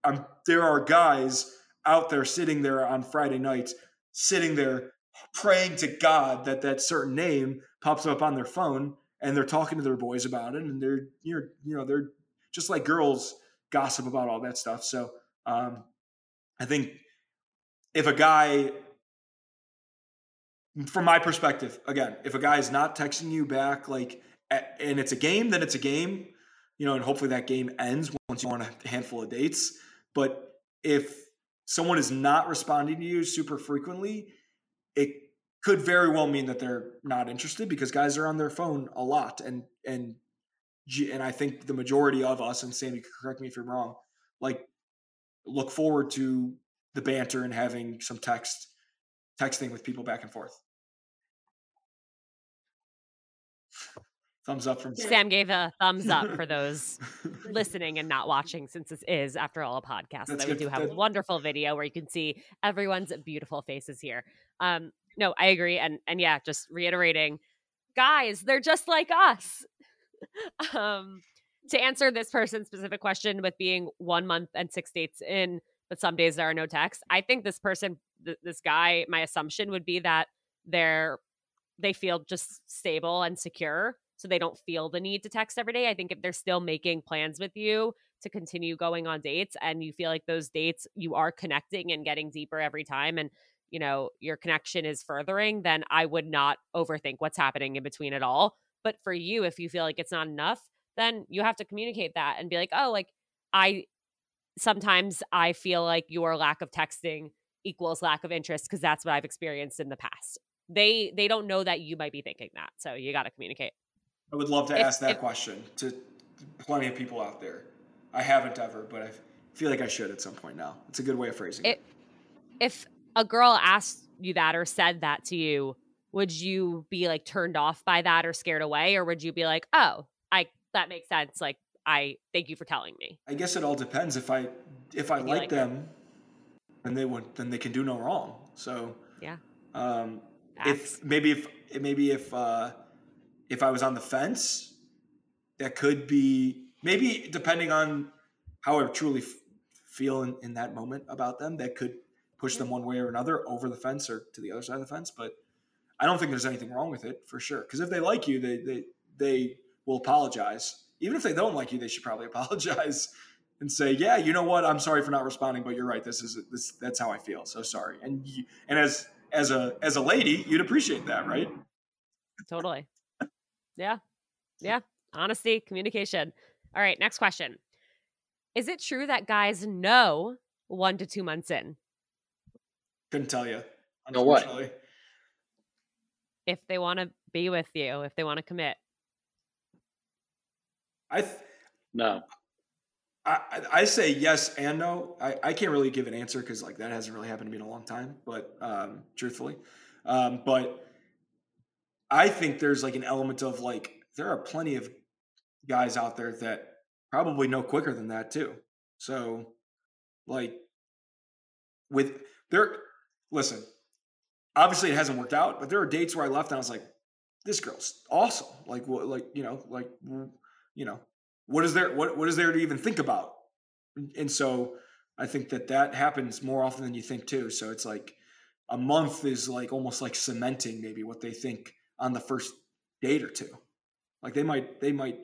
I'm, there are guys out there sitting there on friday nights sitting there praying to god that that certain name pops up on their phone and they're talking to their boys about it and they're you're you know they're just like girls gossip about all that stuff so um, i think if a guy from my perspective again if a guy is not texting you back like and it's a game, then it's a game, you know, and hopefully that game ends once you want a handful of dates. But if someone is not responding to you super frequently, it could very well mean that they're not interested because guys are on their phone a lot, and and and I think the majority of us, and Sam, you can correct me if you're wrong, like look forward to the banter and having some text texting with people back and forth. Thumbs up from Sam Sam gave a thumbs up for those listening and not watching, since this is, after all, a podcast. That's so we do have a wonderful video where you can see everyone's beautiful faces here. Um, no, I agree, and and yeah, just reiterating, guys, they're just like us. um, to answer this person's specific question with being one month and six dates in, but some days there are no texts. I think this person, th- this guy, my assumption would be that they're they feel just stable and secure so they don't feel the need to text every day. I think if they're still making plans with you to continue going on dates and you feel like those dates you are connecting and getting deeper every time and you know your connection is furthering, then I would not overthink what's happening in between at all. But for you, if you feel like it's not enough, then you have to communicate that and be like, oh, like I sometimes I feel like your lack of texting equals lack of interest because that's what I've experienced in the past. They they don't know that you might be thinking that. So you got to communicate. I would love to if, ask that if, question to plenty of people out there. I haven't ever, but I feel like I should at some point now. It's a good way of phrasing it. If a girl asked you that or said that to you, would you be like turned off by that or scared away, or would you be like, "Oh, I that makes sense. Like, I thank you for telling me." I guess it all depends. If I if I like, like, them, then they would then they can do no wrong. So yeah. Um, if maybe if maybe if uh, if I was on the fence, that could be maybe depending on how I truly f- feel in, in that moment about them, that could push them one way or another over the fence or to the other side of the fence. But I don't think there's anything wrong with it for sure. Because if they like you, they they they will apologize. Even if they don't like you, they should probably apologize and say, "Yeah, you know what? I'm sorry for not responding, but you're right. This is this that's how I feel. So sorry." And you, and as as a as a lady, you'd appreciate that, right? Totally. Yeah. Yeah. Honesty, communication. All right. Next question. Is it true that guys know one to two months in? Couldn't tell you. Know what? If they want to be with you, if they want to commit. I th- no. I, I say yes and no. I, I can't really give an answer because like that hasn't really happened to me in a long time. But um, truthfully, um, but I think there's like an element of like there are plenty of guys out there that probably know quicker than that too. So, like, with there, listen. Obviously, it hasn't worked out, but there are dates where I left and I was like, "This girl's awesome." Like, what? Like, you know, like, you know, what is there? What what is there to even think about? And so, I think that that happens more often than you think too. So it's like a month is like almost like cementing maybe what they think on the first date or two. Like they might, they might.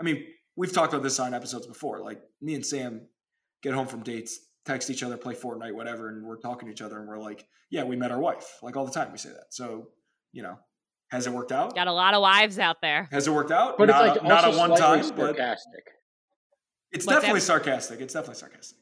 I mean, we've talked about this on episodes before. Like me and Sam get home from dates, text each other, play Fortnite, whatever, and we're talking to each other, and we're like, "Yeah, we met our wife." Like all the time, we say that. So you know, has it worked out? Got a lot of wives out there. Has it worked out? But not it's like a, not a one time, slightly but sarcastic. it's What's definitely that? sarcastic. It's definitely sarcastic.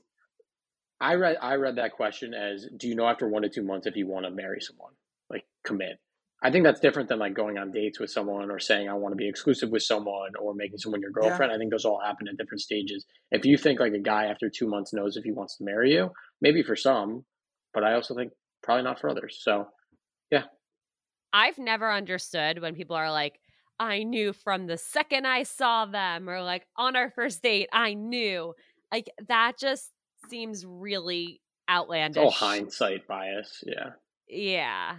I read I read that question as do you know after one to two months if you want to marry someone? Like commit. I think that's different than like going on dates with someone or saying I want to be exclusive with someone or making someone your girlfriend. I think those all happen at different stages. If you think like a guy after two months knows if he wants to marry you, maybe for some, but I also think probably not for others. So yeah. I've never understood when people are like, I knew from the second I saw them, or like on our first date, I knew. Like that just seems really it's outlandish. all hindsight bias. Yeah. Yeah.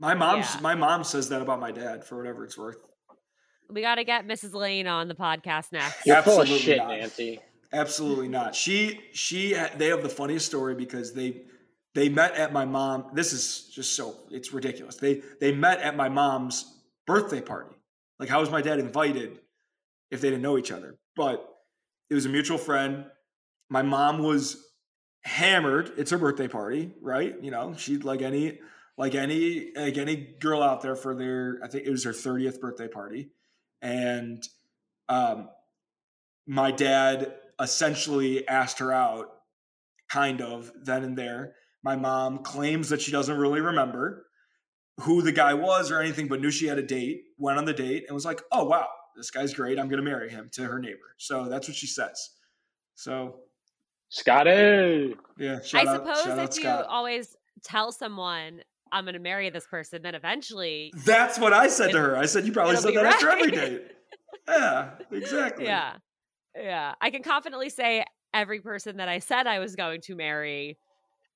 My mom's Yeah. my mom says that about my dad for whatever it's worth. We got to get Mrs. Lane on the podcast next. You're full of Absolutely shit, not. Nancy. Absolutely not. She she they have the funniest story because they they met at my mom. This is just so it's ridiculous. They they met at my mom's birthday party. Like how was my dad invited if they didn't know each other? But it was a mutual friend. My mom was hammered. It's her birthday party, right? You know, she'd like any like any like any girl out there for their I think it was her 30th birthday party. And um my dad essentially asked her out kind of then and there. My mom claims that she doesn't really remember who the guy was or anything, but knew she had a date, went on the date, and was like, oh, wow, this guy's great. I'm going to marry him to her neighbor. So that's what she says. So, Scotty. yeah. Shout I out, suppose shout if out you always tell someone, I'm going to marry this person, then eventually, That's what I said to her. I said, you probably said that after every date. Yeah, exactly. yeah. Yeah. I can confidently say every person that I said I was going to marry,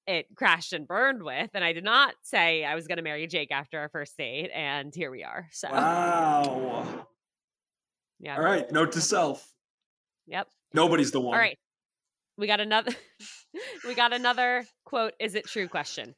it crashed and burned with. And I did not say I was going to marry Jake after our first date. And here we are. So, Wow. yeah. All right. Note to self. Yep. Nobody's the one. All right. We got another we got another quote is it true question.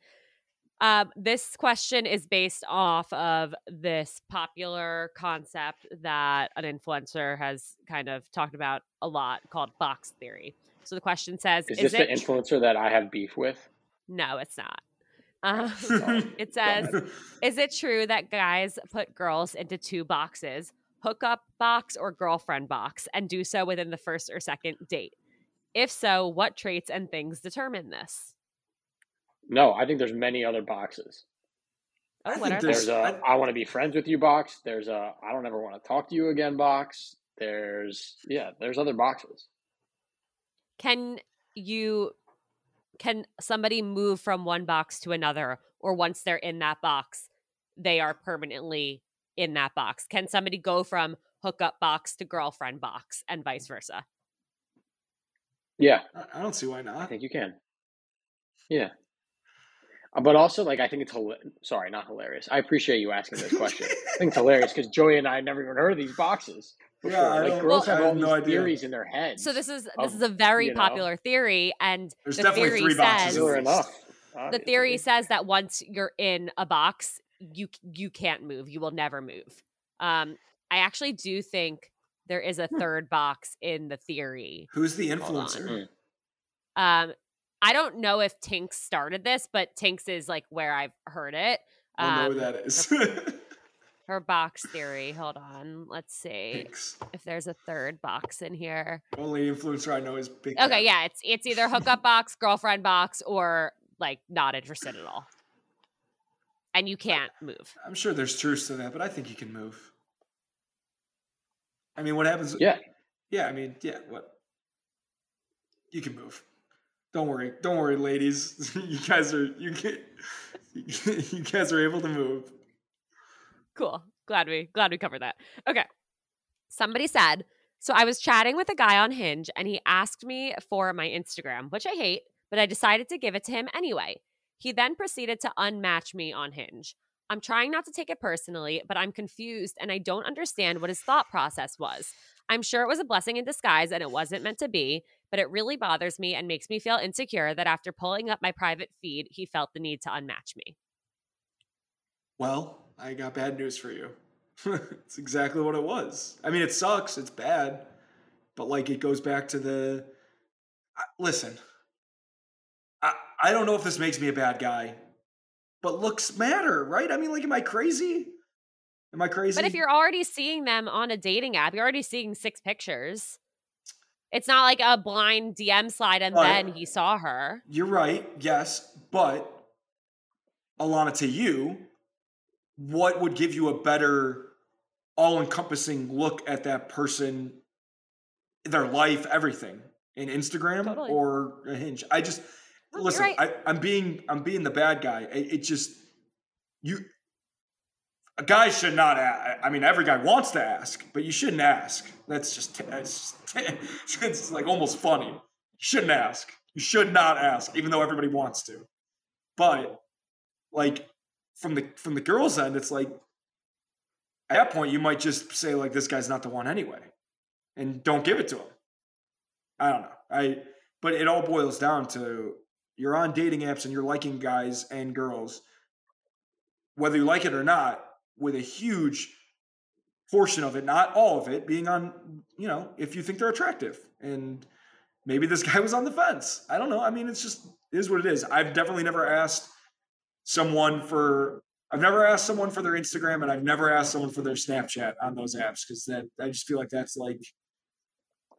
Um, this question is based off of this popular concept that an influencer has kind of talked about a lot called box theory. So the question says, Is, is, this it the influencer that I have beef with? No, it's not. Um, it says, is it true that guys put girls into two boxes, hookup box or girlfriend box, and do so within the first or second date? If so, what traits and things determine this? No, I think there's many other boxes. I think There's they? There's- a I want to be friends with you box. There's a I don't ever want to talk to you again box. There's yeah, there's other boxes. Can you can somebody move from one box to another, or once they're in that box, they are permanently in that box? Can somebody go from hookup box to girlfriend box and vice versa? Yeah, I- I don't see why not. I think you can. Yeah. But also, like, I think it's hila- sorry, not hilarious. I appreciate you asking this question. I think it's hilarious because Joey and I never even heard of these boxes before. Yeah, I like, girls Well- have I all have these no idea. theories in their heads. So this is this is a very you know, popular theory, and There's the definitely theory three boxes says at enough. the theory says that once you're in a box, you you can't move. You will never move. Um, I actually do think there is a third box in the theory. Who's the influencer? Um, I don't know if Tinx started this, but Tinx is like where I've heard it. I don't know Um, who that is. her box theory. Hold on, let's see Thanks. if there's a third box in here. Only influencer I know is Big Okay, Cat. yeah, it's it's either hookup box, girlfriend box, or like not interested at all. And you can't move. I'm sure there's truth to that, but I think you can move. I mean, what happens? Yeah. Yeah, I mean, yeah, what? You can move. Don't worry. Don't worry, ladies. you guys are you get you guys are able to move. Cool. Glad we glad we covered that. Okay. Somebody said So I was chatting with a guy on Hinge and he asked me for my Instagram, which I hate, but I decided to give it to him anyway. He then proceeded to unmatch me on Hinge. I'm trying not to take it personally, but I'm confused and I don't understand what his thought process was. I'm sure it was a blessing in disguise and it wasn't meant to be, but it really bothers me and makes me feel insecure that after pulling up my private feed, he felt the need to unmatch me. Well, I got bad news for you. it's exactly what it was. I mean, it sucks. It's bad. But like it goes back to the listen. I I don't know if this makes me a bad guy, but looks matter, right? I mean, like am I crazy? Am I crazy? But if you're already seeing them on a dating app, you're already seeing six pictures. It's not like a blind DM slide and then he saw her. You're right, yes, but Alana, to you, what would give you a better, all-encompassing look at that person, their life, everything, in Instagram Totally. or a Hinge? I just No, listen. right. I, I'm being I'm being the bad guy. It, it just you. A guy should not. ask. I mean, every guy wants to ask, but you shouldn't ask. That's just it's, it's like almost funny. You shouldn't ask. You should not ask, even though everybody wants to. But like from the from the girls' end, it's like at that point you might just say like this guy's not the one anyway, and don't give it to him. I don't know. I but it all boils down to you're on dating apps and you're liking guys and girls, whether you like it or not, with a huge portion of it, not all of it, being on, you know, if you think they're attractive. And maybe this guy was on the fence. I don't know. I mean, it's just it is what it is. I've definitely never asked someone for I've never asked someone for their Instagram and I've never asked someone for their Snapchat on those apps because that I just feel like that's like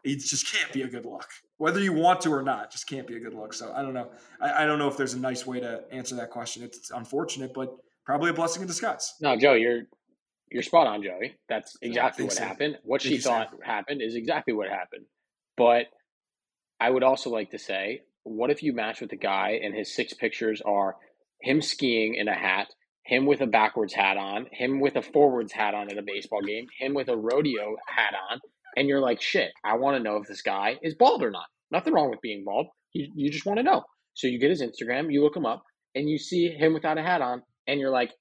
it just can't be a good look. Whether you want to or not, just can't be a good look. So I don't know. I, I don't know if there's a nice way to answer that question. It's unfortunate, but probably a blessing in disguise. No, Joe, you're you're spot on, Joey. That's exactly what so. happened. What she thought happened is exactly what happened. But I would also like to say, what if you match with a guy and his six pictures are him skiing in a hat, him with a backwards hat on, him with a forwards hat on at a baseball game, him with a rodeo hat on, and you're like, shit, I want to know if this guy is bald or not. Nothing wrong with being bald. You, you just want to know. So you get his Instagram, you look him up, and you see him without a hat on, and you're like,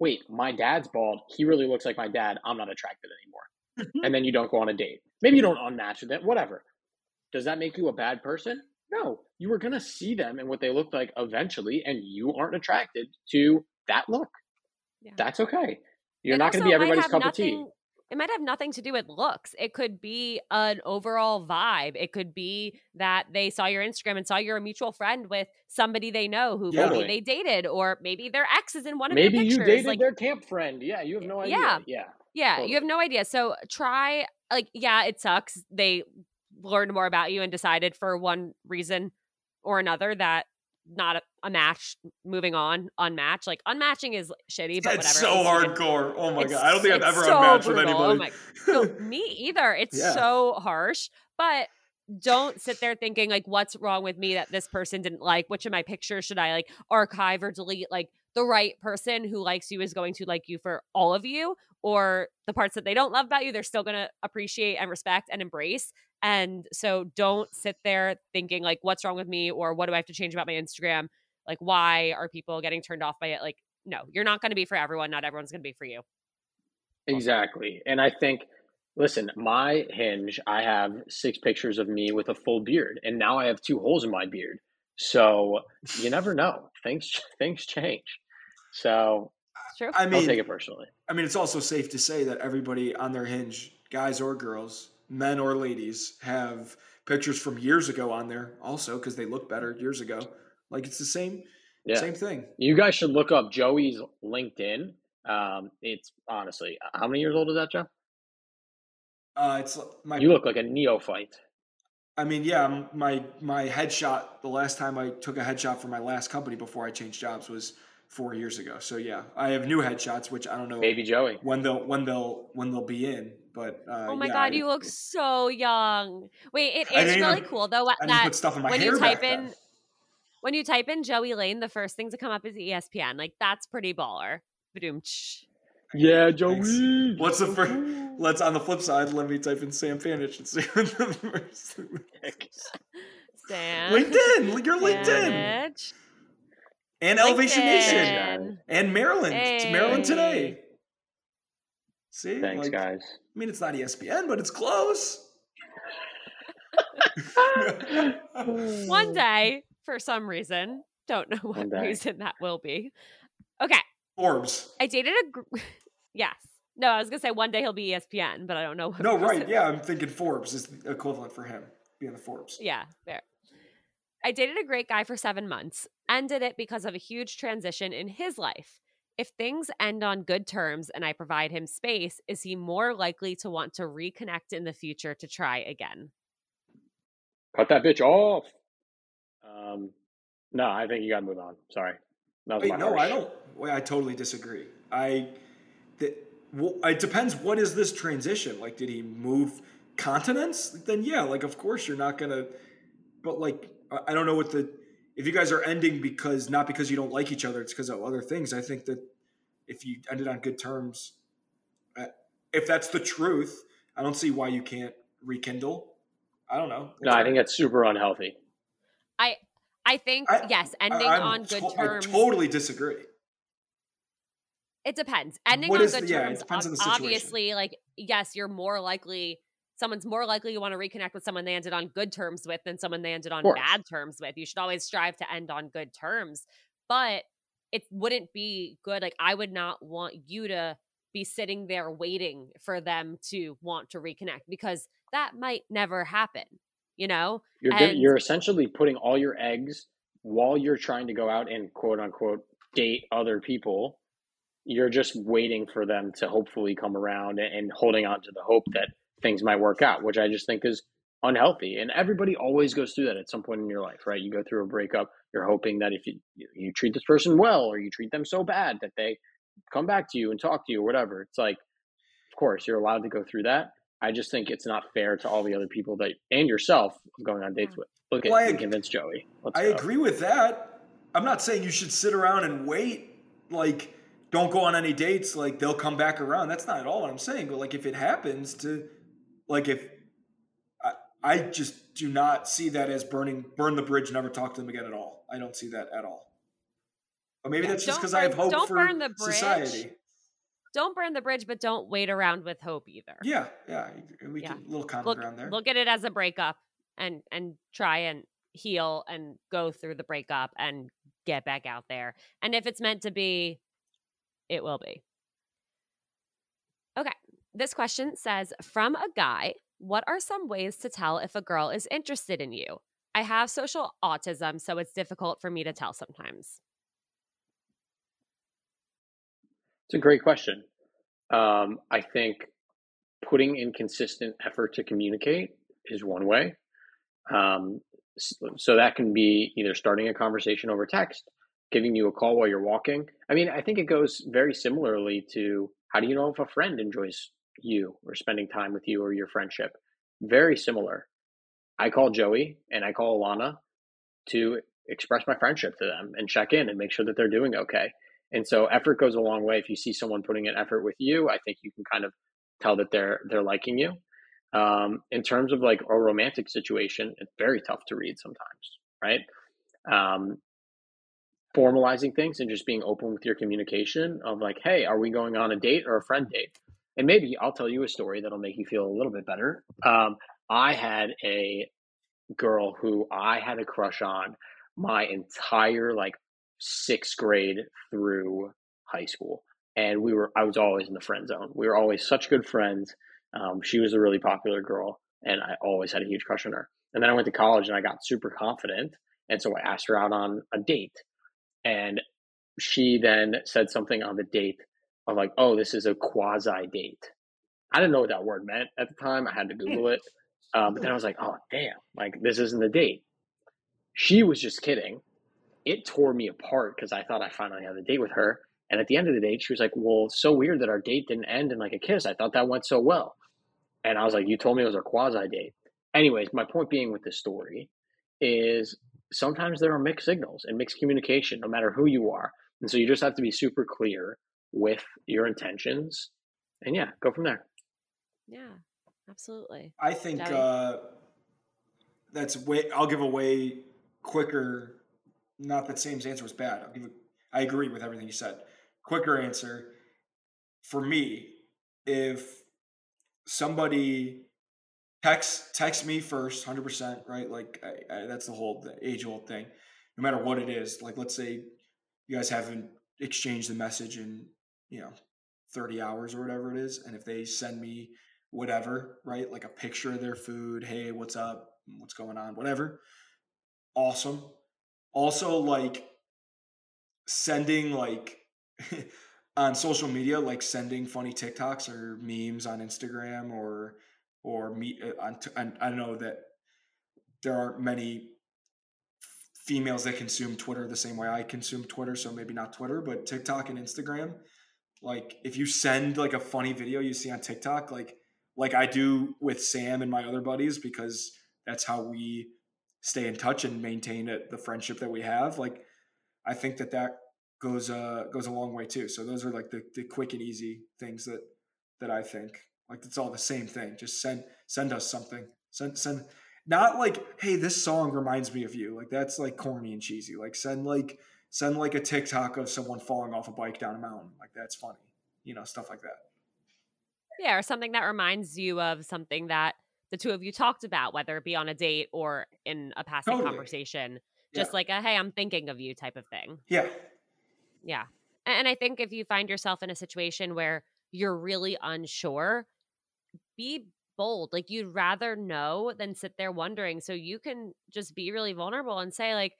wait, my dad's bald. He really looks like my dad. I'm not attracted anymore. and then you don't go on a date. Maybe you don't unmatch with them, whatever. Does that make you a bad person? No. You were going to see them and what they looked like eventually, and you aren't attracted to that look. Yeah. That's okay. You're It not going to be everybody's cup of tea. It might have nothing to do with looks. It could be an overall vibe. It could be that they saw your Instagram and saw you're a mutual friend with somebody they know who Yeah. maybe they dated, or maybe their ex is in one of Maybe your you dated like, their camp friend. Yeah, you have no idea. Yeah. Yeah. yeah, totally. you have no idea. So try, like, yeah, it sucks. They learned more about you and decided for one reason or another that not a, a match, moving on, unmatch. Like, unmatching is shitty, but It's whatever. so you hardcore. Oh my god. I don't think I've ever so unmatched with brutal. Oh anybody. my- no, me either. It's Yeah. so harsh. But don't sit there thinking like, what's wrong with me that this person didn't like? Which of my pictures should I like archive or delete? Like the right person who likes you is going to like you for all of you, or the parts that they don't love about you, they're still gonna appreciate and respect and embrace. And so don't sit there thinking like, what's wrong with me, or what do I have to change about my Instagram? Like, why are people getting turned off by it? Like, no, you're not going to be for everyone. Not everyone's going to be for you. Exactly. And I think, listen, my hinge, I have six pictures of me with a full beard, and now I have two holes in my beard. So you never know. Things things change. So It's true. I don't take mean, it personally. I mean, it's also safe to say that everybody on their hinge, guys or girls, men or ladies, have pictures from years ago on there also because they look better years ago. Like it's the same Yeah. same thing. You guys should look up Joey's LinkedIn. Um, it's honestly, how many years old is that, Joe? Uh, it's my. You look like a neophyte. I mean, yeah, my my headshot. The last time I took a headshot for my last company before I changed jobs was four years ago. So yeah, I have new headshots, which I don't know Baby Joey. when they'll when they'll when they'll be in. But uh, Oh my yeah, god, I- you look so young. Wait, it I is didn't really even- cool though I that put stuff in my when hair you back type in then. when you type in Joey Lane, the first thing to come up is ESPN. Like that's pretty baller. Ba-doom, tsh. Yeah, Joey. What's the first? Let's on the flip side. Let me type in Sam Panitch and see what the first. Sam. LinkedIn. Your LinkedIn Saanich. and Elevation Nation and Maryland. It's Maryland today. See, Thanks, Like, guys. I mean, it's not ESPN, but it's close. One day, for some reason, don't know what reason that will be. Okay, Forbes. I dated a. Gr- yes. No, I was gonna say one day he'll be ESPN, but I don't know. What No, right? Yeah, I'm thinking Forbes is the equivalent for him being the Forbes. Yeah, fair. I dated a great guy for seven months, ended it because of a huge transition in his life. If things end on good terms and I provide him space, is he more likely to want to reconnect in the future to try again? Cut that bitch off. Um, no, I think you got to move on. Sorry. That was Wait, my no, harsh- I don't. Wait, I totally disagree. I. The, well, it depends. What is this transition? Like, did he move continents? Then yeah, like of course you're not gonna. But like, I I don't know what the. If you guys are ending because not because you don't like each other, it's because of other things. I think that if you ended on good terms, uh, if that's the truth, I don't see why you can't rekindle. I don't know. No, I think that's super unhealthy. I I think I- yes, ending I'm on good to- terms. I totally disagree. It depends. Ending What on good the- yeah, it terms, depends on ob- the obviously, like yes, you're more likely. Someone's more likely to want to reconnect with someone they ended on good terms with than someone they ended on bad terms with. You should always strive to end on good terms, but it wouldn't be good. Like I would not want you to be sitting there waiting for them to want to reconnect because that might never happen. You know, You're And- you're essentially putting all your eggs while you're trying to go out and quote unquote date other people. You're just waiting for them to hopefully come around and, and holding on to the hope that things might work out, which I just think is unhealthy. And everybody always goes through that at some point in your life, right? You go through a breakup, you're hoping that if you you treat this person well or you treat them so bad that they come back to you and talk to you or whatever. It's like, of course, you're allowed to go through that. I just think it's not fair to all the other people that and yourself going on dates with. Look at Well, I you ag- convinced Joey. Let's I go. agree with that. I'm not saying you should sit around and wait. Like, don't go on any dates. Like, they'll come back around. That's not at all what I'm saying. But like, if it happens to, like, if I, I just do not see that as burning, burn the bridge, never talk to them again at all. I don't see that at all. But maybe Yeah, that's just because I have hope don't for burn the bridge. society. don't burn the bridge, but don't wait around with hope either. Yeah, yeah. We Yeah. can little common look ground there. look at it as a breakup and and try and heal and go through the breakup and get back out there. And if it's meant to be, it will be. Okay. This question says from a guy, what are some ways to tell if a girl is interested in you? I have social autism, so it's difficult for me to tell sometimes. It's a great question. Um, I think putting in consistent effort to communicate is one way. Um, so that can be either starting a conversation over text, giving you a call while you're walking. I mean, I think it goes very similarly to how do you know if a friend enjoys you or spending time with you or your friendship? Very similar. I call Joey and I call Alana to express my friendship to them and check in and make sure that they're doing okay. And so effort goes a long way. If you see someone putting in effort with you, I think you can kind of tell that they're they're liking you. Um, in terms of like a romantic situation, it's very tough to read sometimes, right? Um, formalizing things and just being open with your communication of like, hey, are we going on a date or a friend date? And maybe I'll tell you a story that'll make you feel a little bit better. Um, I had a girl who I had a crush on my entire like sixth grade through high school. And we were, I was always in the friend zone. We were always such good friends. Um, she was a really popular girl, and I always had a huge crush on her. And then I went to college and I got super confident. And so I asked her out on a date. And she then said something on the date of like, oh, this is a quasi date. I didn't know what that word meant at the time. I had to Google it. Um, but then I was like, oh, damn, like this isn't a date. She was just kidding. It tore me apart because I thought I finally had a date with her. And at the end of the date, she was like, well, it's so weird that our date didn't end in like a kiss. I thought that went so well. And I was like, you told me it was a quasi date. Anyways, my point being with this story is sometimes there are mixed signals and mixed communication, no matter who you are. And so you just have to be super clear with your intentions, and yeah, go from there. Yeah, absolutely. I think Joey? uh, that's way. I'll give a way quicker. Not that Sam's answer was bad. I'll give. A, I agree with everything you said. Quicker answer for me if somebody text text me first, hundred percent, right? Like I, I, that's the whole age old thing. No matter what it is, like let's say you guys haven't exchanged the message in you know thirty hours or whatever it is, and if they send me whatever, right, like a picture of their food, hey, what's up, what's going on, whatever, awesome. Also, like sending like on social media, like sending funny TikToks or memes on Instagram or or meet uh, on, t- on I know that there aren't many females that consume Twitter the same way I consume Twitter, so maybe not Twitter, but TikTok and Instagram. Like if you send like a funny video you see on TikTok, like like I do with Sam and my other buddies because that's how we stay in touch and maintain it, the friendship that we have. Like I think that that goes uh goes a long way too. So those are like the, the quick and easy things that that I think like it's all the same thing. Just send send us something. Send send not like hey this song reminds me of you. Like that's like corny and cheesy. Like send like send like a TikTok of someone falling off a bike down a mountain. Like that's funny. You know stuff like that. Yeah, or something that reminds you of something that the two of you talked about, whether it be on a date or in a passing Totally. conversation. Just Yeah. like a hey, I'm thinking of you type of thing. Yeah. Yeah. And I think if you find yourself in a situation where you're really unsure, be bold. Like you'd rather know than sit there wondering. So you can just be really vulnerable and say, like,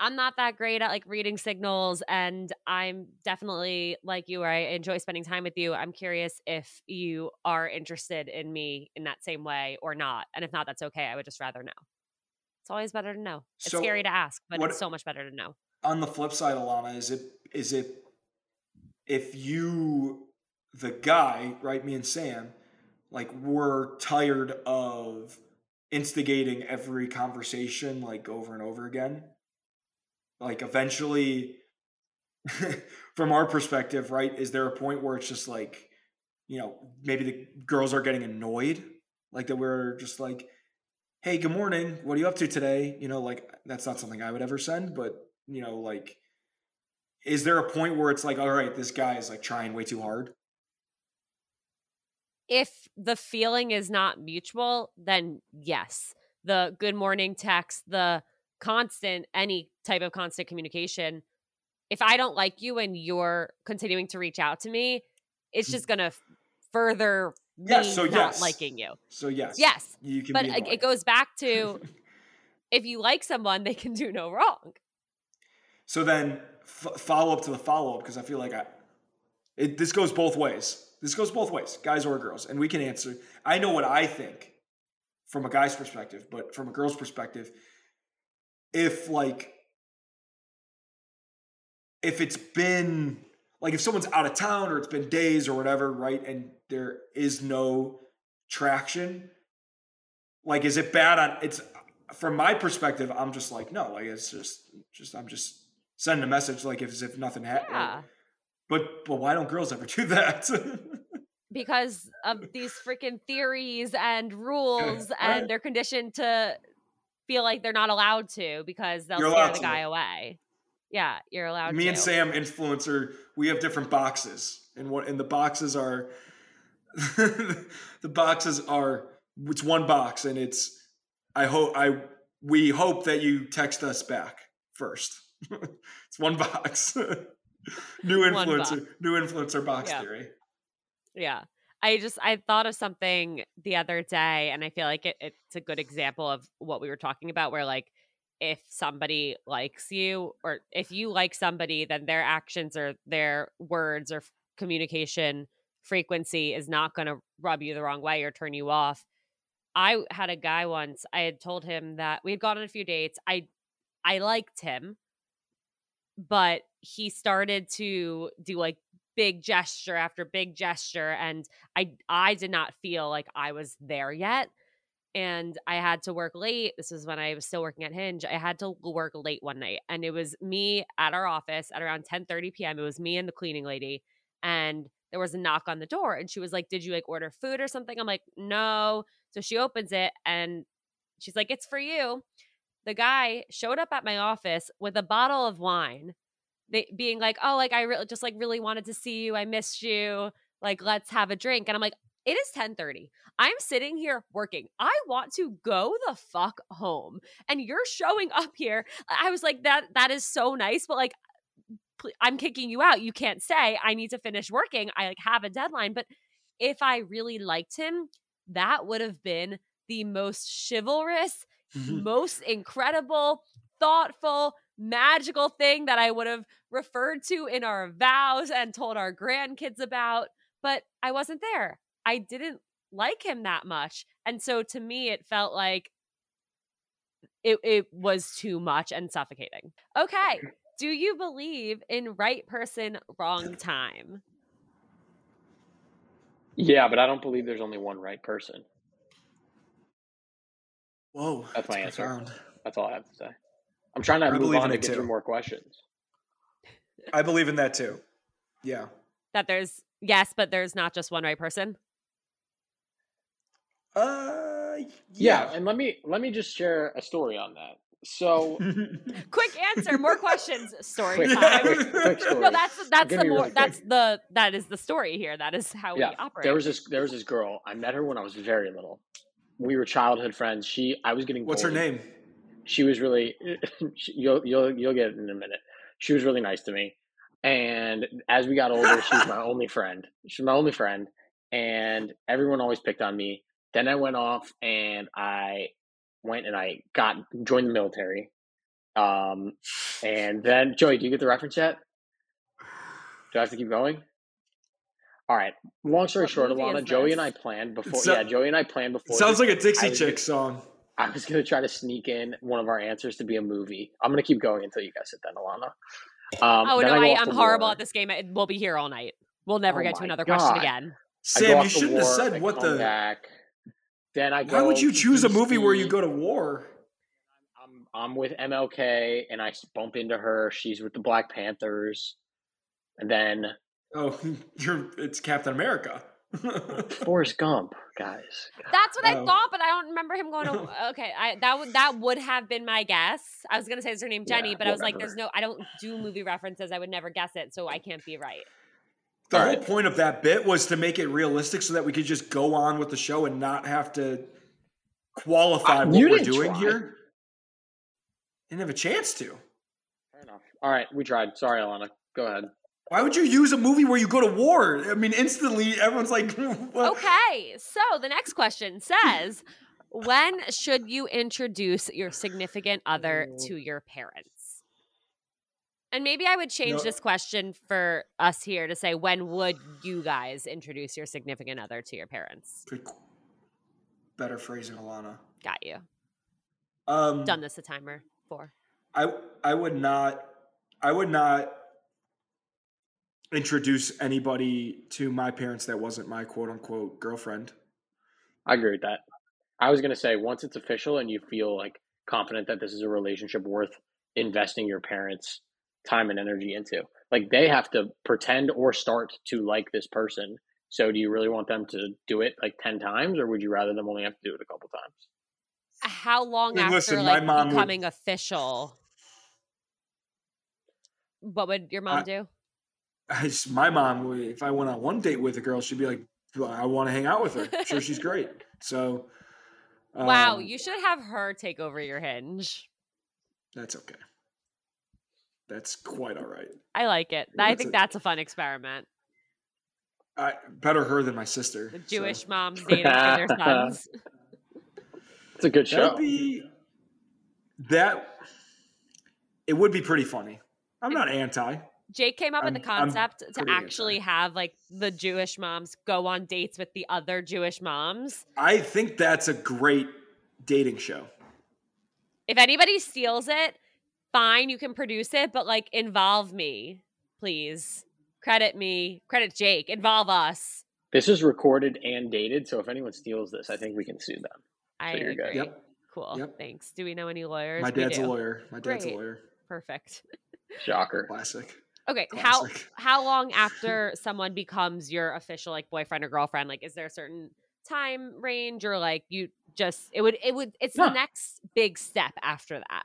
I'm not that great at like reading signals and I'm definitely like you where I enjoy spending time with you. I'm curious if you are interested in me in that same way or not. And if not, that's okay. I would just rather know. It's always better to know. It's So scary to ask, but what- it's so much better to know. on the flip side, Alana, is it is it if you the guy, right, me and Sam, like we're tired of instigating every conversation like over and over again. Like eventually from our perspective, right, is there a point where it's just like, you know, maybe the girls are getting annoyed? Like that we're just like, hey, good morning. What are you up to today? You know, like that's not something I would ever send, but you know, like, is there a point where it's like, all right, this guy is like trying way too hard? if the feeling is not mutual, then yes. The good morning text, the constant, any type of constant communication. If I don't like you and you're continuing to reach out to me, it's just going to further me Mm. Yes, so not yes. liking you. So yes, Yes. you can. But it goes back to if you like someone, they can do no wrong. So then, f- follow up to the follow up because I feel like I, it, this goes both ways. This goes both ways, guys or girls, and we can answer. I know what I think from a guy's perspective, but from a girl's perspective, if like, if it's been like if someone's out of town or it's been days or whatever, right, and there is no traction, like, is it bad on? It's from my perspective, I'm just like, no, like it's just, just I'm just sending a message like if as if nothing happened. Yeah. But but why don't girls ever do that? Because of these freaking theories and rules, and right. they're conditioned to feel like they're not allowed to because they'll You're scare the to. guy away. Yeah, you're allowed Me to. and Sam, influencer, we have different boxes, and what and the boxes are the boxes are it's one box, and it's I hope I we hope that you text us back first. it's one box. new One influencer, new influencer box Yeah. theory. Yeah. I just I thought of something the other day and I feel like it, it's a good example of what we were talking about where like if somebody likes you or if you like somebody then their actions or their words or communication frequency is not going to rub you the wrong way or turn you off. I had a guy once I had told him that we had gone on a few dates. I I liked him but he started to do like big gesture after big gesture and i i did not feel like i was there yet and i had to work late this was when i was still working at hinge i had to work late one night and it was me at our office at around 10 30 p.m it was me and the cleaning lady and there was a knock on the door and she was like, Did you like order food or something? I'm like, No. So she opens it and she's like, It's for you. The guy showed up at my office with a bottle of wine, they, being like, Oh, like I really just like really wanted to see you. I missed you. Like, let's have a drink. And I'm like, it is 10:30. I'm sitting here working. I want to go the fuck home. And you're showing up here. I was like that that is so nice, but like I'm kicking you out. You can't say I need to finish working. I like have a deadline, but if I really liked him, that would have been the most chivalrous, mm-hmm. most incredible, thoughtful, magical thing that I would have referred to in our vows and told our grandkids about, but I wasn't there. I didn't like him that much. And so to me it felt like it it was too much and suffocating. Okay. Do you believe in right person, wrong time? Yeah, but I don't believe there's only one right person. Whoa, That's my answer. profound. That's all I have to say. I'm trying to I move believe on in to it get too. through more questions. I believe in that too. Yeah. That there's yes, but there's not just one right person. Uh, Yeah, yeah. and let me let me just share a story on that. So Quick answer, more questions. Story quick, time. quick, quick story. No, that's that's gonna the more really that's the that is the story here. That is how yeah, we operate. there was this there was this girl. I met her when I was very little. We were childhood friends. She I was getting What's her name? She was really you'll you'll you'll get it in a minute. She was really nice to me, and as we got older, she was my only friend. She's my only friend, and everyone always picked on me. Then I went off and I went and I got joined the military. Um, and then Joey, do you get the reference yet? Do I have to keep going? All right. Long story short, Alana, Joey and I planned before. so- yeah, Joey and I planned before. Sounds like a Dixie Chick song. I was gonna try to sneak in one of our answers to be a movie. I'm gonna keep going until you guess it, then Alana. Um, oh then no, go I I, am horrible war. at this game. We'll be here all night. We'll never Oh get to my another question again. Sam, you shouldn't have said I what the. Back. Then I go. Why would you choose a movie where you go to war? I'm I'm with MLK and I bump into her. She's with the Black Panthers, and then Oh, you're it's Captain America. Forrest Gump, guys. That's what I Oh. thought, but I don't remember him going to. Okay, I that would that would have been my guess. I was gonna say is her name Jenny, Yeah, but I was like, there's no. I don't do movie references. I would never guess it, so I can't be right. The All whole right. point of that bit was to make it realistic so that we could just go on with the show and not have to qualify Uh, what you we're doing try. here. Didn't have a chance to. Fair enough. All right, we tried. Sorry, Alana. Go ahead. Why would you use a movie where you go to war? I mean, instantly everyone's like, well, Okay, so the next question says, when should you introduce your significant other to your parents? And maybe I would change No. this question for us here to say, when would you guys introduce your significant other to your parents? Better phrasing, Alana. Got you. Um, Done this a timer for. I I would not I would not introduce anybody to my parents that wasn't my quote unquote girlfriend. I agree with that. I was gonna say once it's official and you feel like confident that this is a relationship worth investing your parents' time and energy into. Like they have to pretend or start to like this person. So do you really want them to do it like ten times, or would you rather them only have to do it a couple times? How long Hey, after listen, my like mom would- becoming official? What would your mom I- do? I s my mom, if I went on one date with a girl, she'd be like, "I want to hang out with her. Sure, she's great." So, wow, um, you should have her take over your hinge. that's okay. That's quite all right. I like it. I That's think a- that's a fun experiment. I, better her than my sister. The so. Jewish moms dating their sons. It's a good That show. would be that. It would be pretty funny. I'm not anti. Jake came up with the I'm- I'm concept to actually anti. have like the Jewish moms go on dates with the other Jewish moms. I think that's a great dating show. If anybody steals it, fine, you can produce it, but like involve me, please. Credit me, credit Jake, involve us. This is recorded and dated, so if anyone steals this, I think we can sue them. I So you're agree. good. Yep. Cool. Yep. Thanks. Do we know any lawyers? My We dad's a do. lawyer. My dad's Great. a lawyer. Perfect. Shocker. Classic. Okay, how Classic. how long after someone becomes your official like boyfriend or girlfriend? Like, is there a certain time range, or like you just it would it would it's the next big step after that?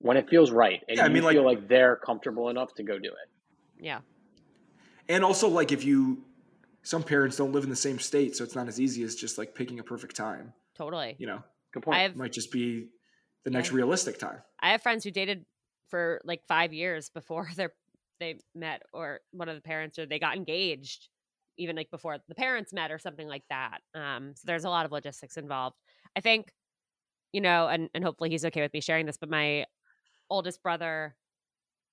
When it feels right, and Yeah, I you mean, like- feel like they're comfortable enough to go do it. Yeah, And also, like, if you, some parents don't live in the same state, so it's not as easy as just like picking a perfect time. totally. You know, Good point. I it have might just be the next Yeah. realistic time. I have friends who dated for like five years before they they met, or one of the parents, or they got engaged, even like before the parents met, or something like that. Um, so there's a lot of logistics involved. I think, you know, and and hopefully he's okay with me sharing this, but my oldest brother,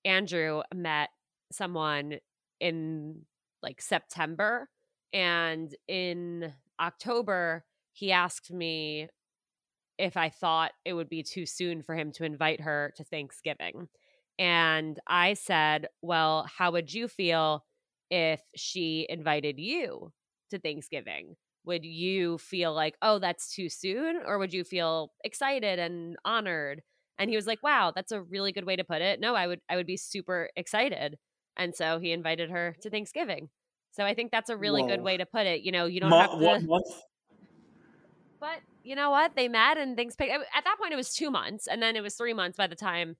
Andrew, met someone in like September, and in October he asked me if I thought it would be too soon for him to invite her to Thanksgiving. And I said, Well, how would you feel if she invited you to Thanksgiving? Would you feel like, oh, that's too soon? Or would you feel excited and honored? And he was like, Wow, that's a really good way to put it. No, I would I would be super excited. And so he invited her to Thanksgiving. So I think that's a really good way to put it. You know, you don't Mo- have to month. but you know what? They met and things picked. At that point, it was two months, and then it was three months by the time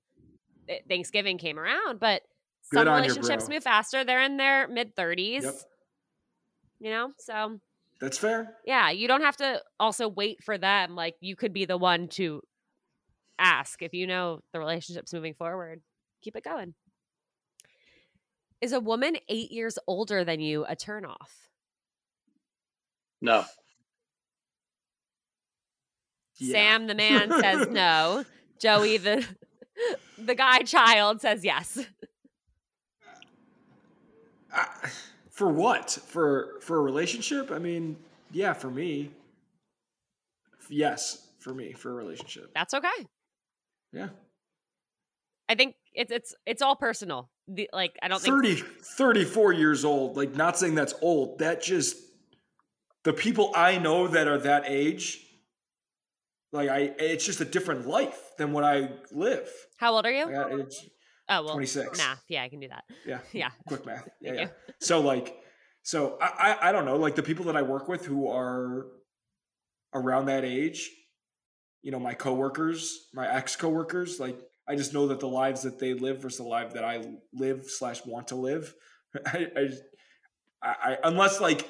Eh, Thanksgiving came around. But Good some relationships move faster. They're in their mid thirties. Yep. You know, so That's fair. yeah, you don't have to also wait for them. Like you could be the one to ask if you know the relationship's moving forward. Keep it going. Is a woman eight years older than you a turnoff? no, Yeah. Sam the man says no. Joey the the guy child says yes. I- for what? For for a relationship? I mean, yeah, for me. Yes, for me, for a relationship. That's okay. Yeah. I think it's it's it's all personal. The, like I don't think 34 years old. Like, not saying that's old. That just, the people I know that are that age, like, I, it's just a different life than what I live. How old are you? Like, I- it's, oh well, 26. math. Yeah, I can do that. yeah. Yeah. Quick math. Yeah. Yeah. So, like, so I, I, I don't know, like, the people that I work with who are around that age, you know, my coworkers, my ex coworkers, like, I just know that the lives that they live versus the life that I live slash want to live. I, I, I, I unless like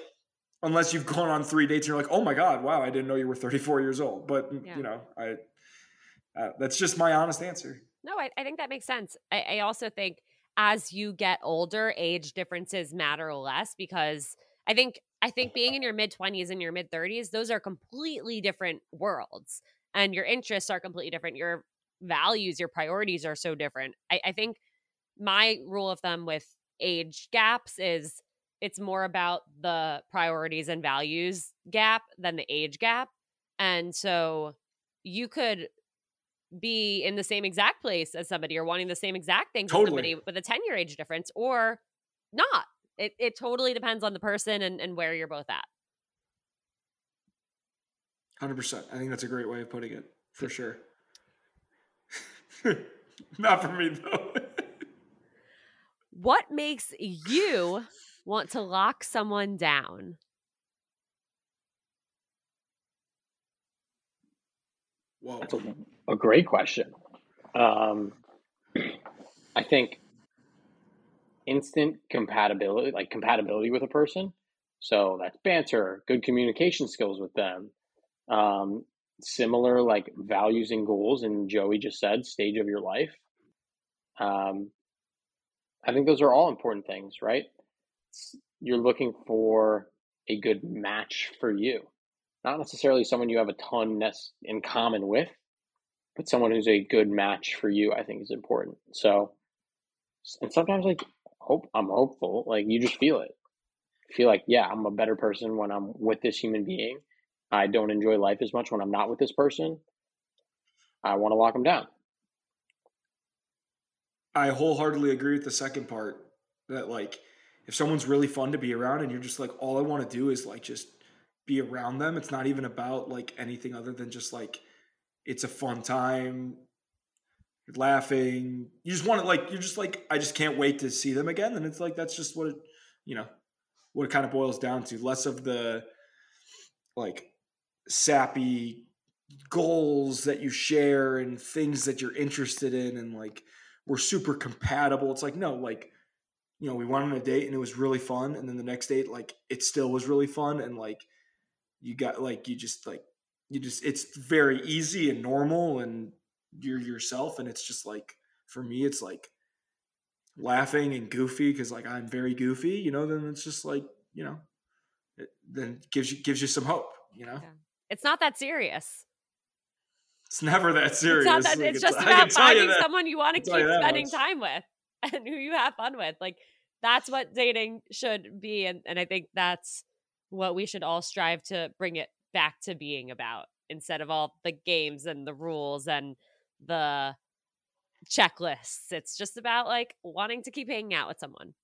unless you've gone on three dates and you're like, oh my god, wow, I didn't know you were 34 years old. But Yeah. you know, I uh, that's just my honest answer. No, I, I think that makes sense. I, I also think as you get older, age differences matter less because I think I think being in your mid twenties and your mid thirties, those are completely different worlds, and your interests are completely different. Your values, your priorities are so different. I, I think my rule of thumb with age gaps is it's more about the priorities and values gap than the age gap, and so you could be in the same exact place as somebody or wanting the same exact things as somebody with a 10 year age difference or not. It, it totally depends on the person and, and where you're both at. Hundred percent. I think that's a great way of putting it for sure. Not for me though. What makes you want to lock someone down? Whoa. that's a, a great question. Um, I think instant compatibility, like compatibility with a person. So that's banter, good communication skills with them, um, similar like values and goals. And Joey just said, stage of your life. Um, I think those are all important things, right? You're looking for a good match for you, not necessarily someone you have a ton in common with, but someone who's a good match for you. I think is important. So, and sometimes like hope, I'm hopeful. Like you just feel it. Feel like yeah, I'm a better person when I'm with this human being. I don't enjoy life as much when I'm not with this person. I want to lock them down. I wholeheartedly agree with the second part that like if someone's really fun to be around and you're just like all I want to do is like just be around them. It's not even about like anything other than just like it's a fun time. you're laughing. You just want to like you're just like I just can't wait to see them again. And it's like that's just what it, you know what it kind of boils down to. Less of the like sappy goals that you share and things that you're interested in and like we're super compatible. It's like no, like you know, we went on a date and it was really fun and then the next date like it still was really fun and like you got like you just like you just it's very easy and normal and you're yourself and it's just like for me it's like laughing and goofy because like i'm very goofy you know then it's just like you know it then gives you gives you some hope you know Yeah. It's not that serious. it's never that serious It's not that. Like, It's just about finding someone you want to keep spending much. time with and who you have fun with. Like that's what dating should be, and and I think that's what we should all strive to bring it back to being about instead of all the games and the rules and the checklists. It's just about like wanting to keep hanging out with someone.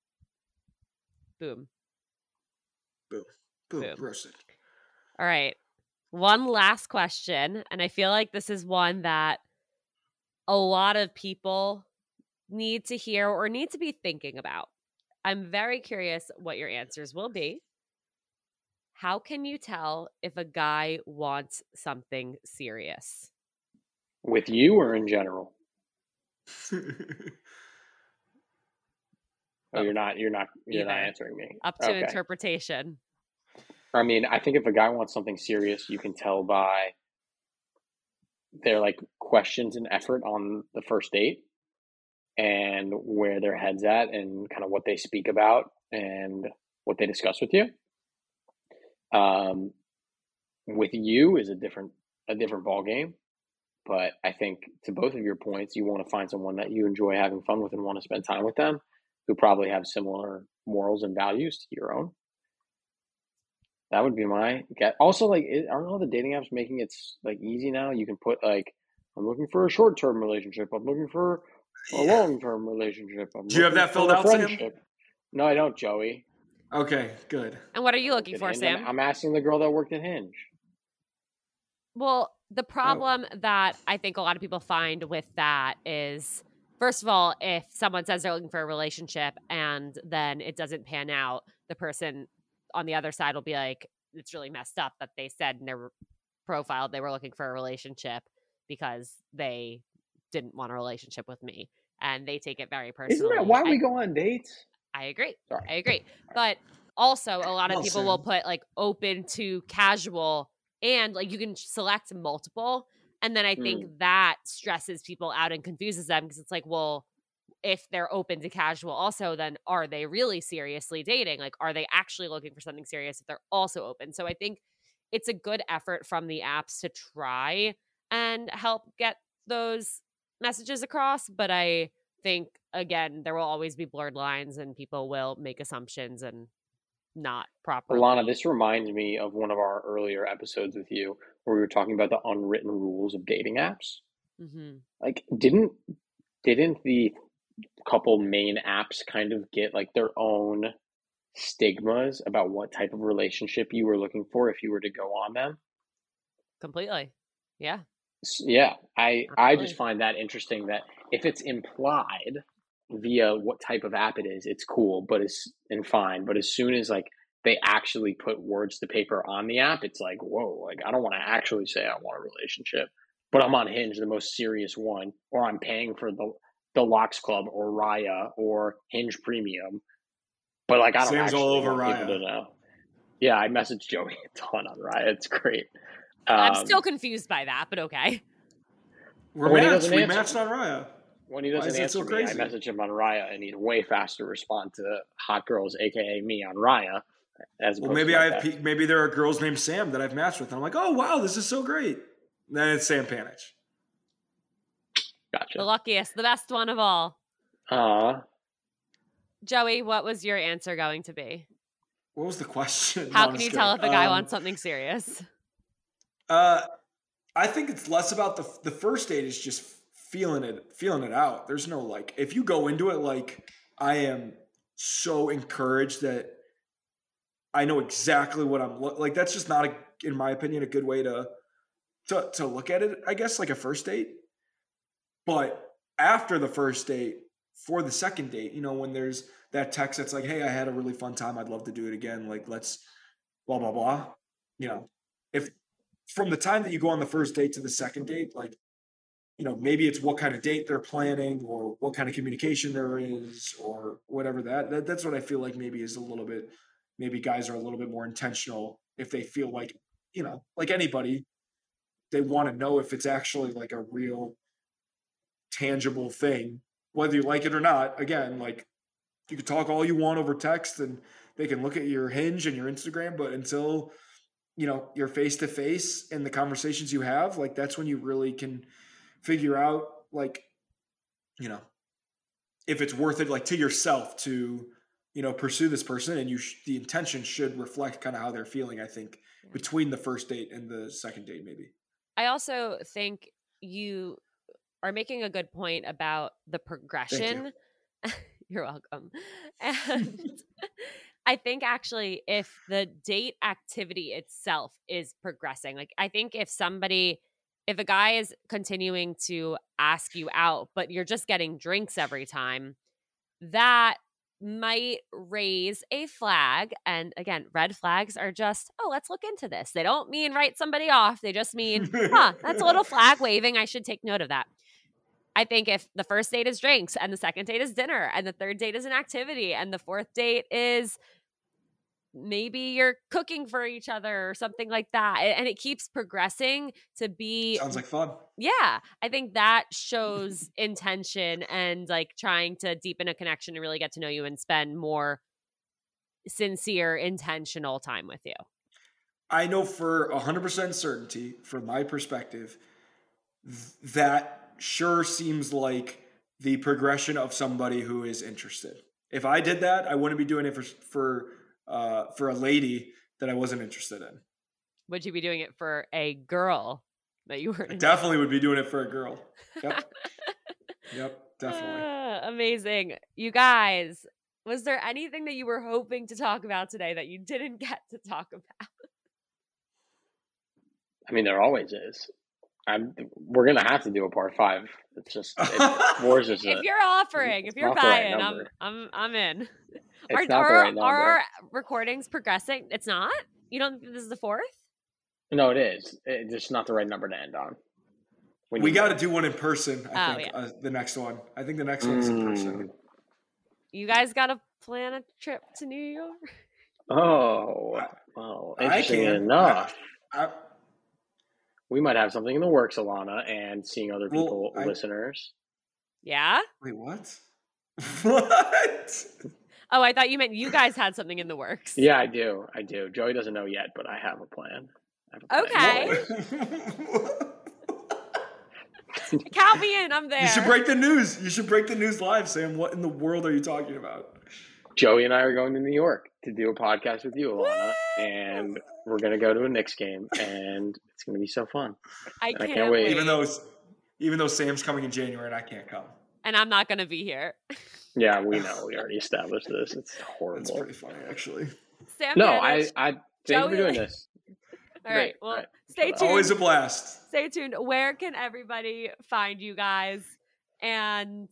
Boom. boom Boom. roasted All right. One last question. And I feel like this is one that a lot of people need to hear or need to be thinking about. I'm very curious what your answers will be. How can you tell if a guy wants something serious? With you or in general? Oh, you're not. You're not. You're not answering me. Up to Okay. interpretation. I mean, I think if a guy wants something serious, you can tell by their like questions and effort on the first date and where their head's at and kind of what they speak about and what they discuss with you. Um, with you is a different a different ball game, but I think to both of your points, you want to find someone that you enjoy having fun with and want to spend time with them, who probably have similar morals and values to your own. That would be my get. Also, like, aren't all the dating apps making it like easy now? You can put like, I'm looking for a short term relationship. I'm looking for a Yeah. long term relationship. I'm Do you have that filled for a out, Sam? friendship." No, I don't, Joey. okay good And what are you looking for, Hinge. Sam? I'm asking the girl that worked at Hinge. Well, Oh. the problem that I think a lot of people find with that is first of all, if someone says they're looking for a relationship and then it doesn't pan out, the person on the other side will be like, it's really messed up that they said in their profile they were looking for a relationship because they didn't want a relationship with me. And they take it very personally. Isn't that why I- we go on dates? I agree. Sorry. I agree. But also, a lot of Well people will put like open to casual and like you can select multiple. And then I think mm. that stresses people out and confuses them because it's like, well, if they're open to casual also, then are they really seriously dating? Like, are they actually looking for something serious if they're also open? So I think it's a good effort from the apps to try and help get those messages across. But I think, again, there will always be blurred lines and people will make assumptions and not properly. Alana, this reminds me of one of our earlier episodes with you where we were talking about the unwritten rules of dating apps. hmm Like, didn't didn't the couple main apps kind of get like their own stigmas about what type of relationship you were looking for if you were to go on them? Completely. Yeah. Yeah, I I just find that interesting that if it's implied via what type of app it is, it's cool, but it's and fine. But as soon as like they actually put words to paper on the app, it's like, whoa, like I don't want to actually say I want a relationship, but I'm on Hinge, the most serious one, or I'm paying for the the Lox Club or Raya or Hinge Premium, but like I don't Sam's actually all over Raya. Yeah, I messaged Joey a ton on Raya. It's great. I'm Um, still confused by that, but okay. we're When he matched doesn't we answer. matched on raya When he doesn't answer so me, I crazy? message him on Raya, and he's way faster to respond to hot girls, aka me, on Raya. As well maybe i have pe- maybe there are girls named sam that i've matched with and i'm like oh wow this is so great and then it's sam Panitch Gotcha. The luckiest, the best one of all. Uh, Joey, what was your answer going to be? what was the question How I'm can just you tell if a guy Um, wants something serious? Uh, I think it's less about the the first date is just feeling it feeling it out. There's no like if you go into it like I am so encouraged that I know exactly what I'm lo- like. That's just not a, in my opinion, a good way to to to look at it. I guess like a first date, but after the first date for the second date. You know, when there's that text that's like, "Hey, I had a really fun time. I'd love to do it again. Like, let's blah blah blah." You know, if from the time that you go on the first date to the second date, like, you know, maybe it's what kind of date they're planning or what kind of communication there is or whatever that, that that's what I feel like maybe is a little bit maybe guys are a little bit more intentional if they feel like, you know, like anybody, they want to know if it's actually like a real tangible thing, whether you like it or not. Again, like you can talk all you want over text and they can look at your hinge and your Instagram, but until you know you're face to face and the conversations you have, like that's when you really can figure out like you know if it's worth it like to yourself to you know pursue this person and you sh- the intention should reflect kind of how they're feeling i think between the first date and the second date maybe I also think you are making a good point about the progression. You're welcome. And I think actually, if the date activity itself is progressing, like I think if somebody, if a guy is continuing to ask you out, but you're just getting drinks every time, that might raise a flag. And again, red flags are just, oh, let's look into this. They don't mean write somebody off. They just mean, huh, that's a little flag waving. I should take note of that. I think if the first date is drinks and the second date is dinner and the third date is an activity and the fourth date is maybe you're cooking for each other or something like that and it keeps progressing to be sounds like fun. Yeah i think that shows intention and like trying to deepen a connection and really get to know you and spend more sincere intentional time with you. I know for 100% certainty from my perspective th- that sure seems like the progression of somebody who is interested if i did that i wouldn't be doing it for for uh, for a lady that I wasn't interested in. Would you be doing it for a girl that you were? I definitely would be doing it for a girl. Yep. yep. Definitely. Uh, amazing, you guys. Was there anything that you were hoping to talk about today that you didn't get to talk about? I mean, there always is. I'm, we're gonna have to do a part five. It's just it, wars is. if a, you're offering, if you're buying, right I'm I'm I'm in. It's are, not the are, right are our recordings progressing? It's not. You don't. think This is the fourth. No, it is. It's just not the right number to end on. We we got to do one in person. I Oh, think yeah. uh, the next one. I think the next one's in person. Mm. You guys got to plan a trip to New York. Oh, well, I interesting can. enough. I, We might have something in the works, Alana, and seeing other Well, people, I- listeners. Yeah. wait, what? what? Oh, I thought you meant you guys had something in the works. Yeah, I do. I do. Joey doesn't know yet, but I have a plan. I have a plan. Okay. Count me in. I'm there. you should break the news. You should break the news live, Sam. What in the world are you talking about? Joey and I are going to New York to do a podcast with you, Alana, and we're gonna go to a Knicks game, and it's gonna be so fun. I I can't, can't wait. wait. Even though it's, even though Sam's coming in January and I can't come. and I'm not going to be here. Yeah, we know. We already established this. It's That's horrible. pretty funny, actually. Sam No, Hannity- I, I thank Joey you for doing this. All right. Great. Well, All right. stay tuned. Always a blast. stay tuned. Where can everybody find you guys? And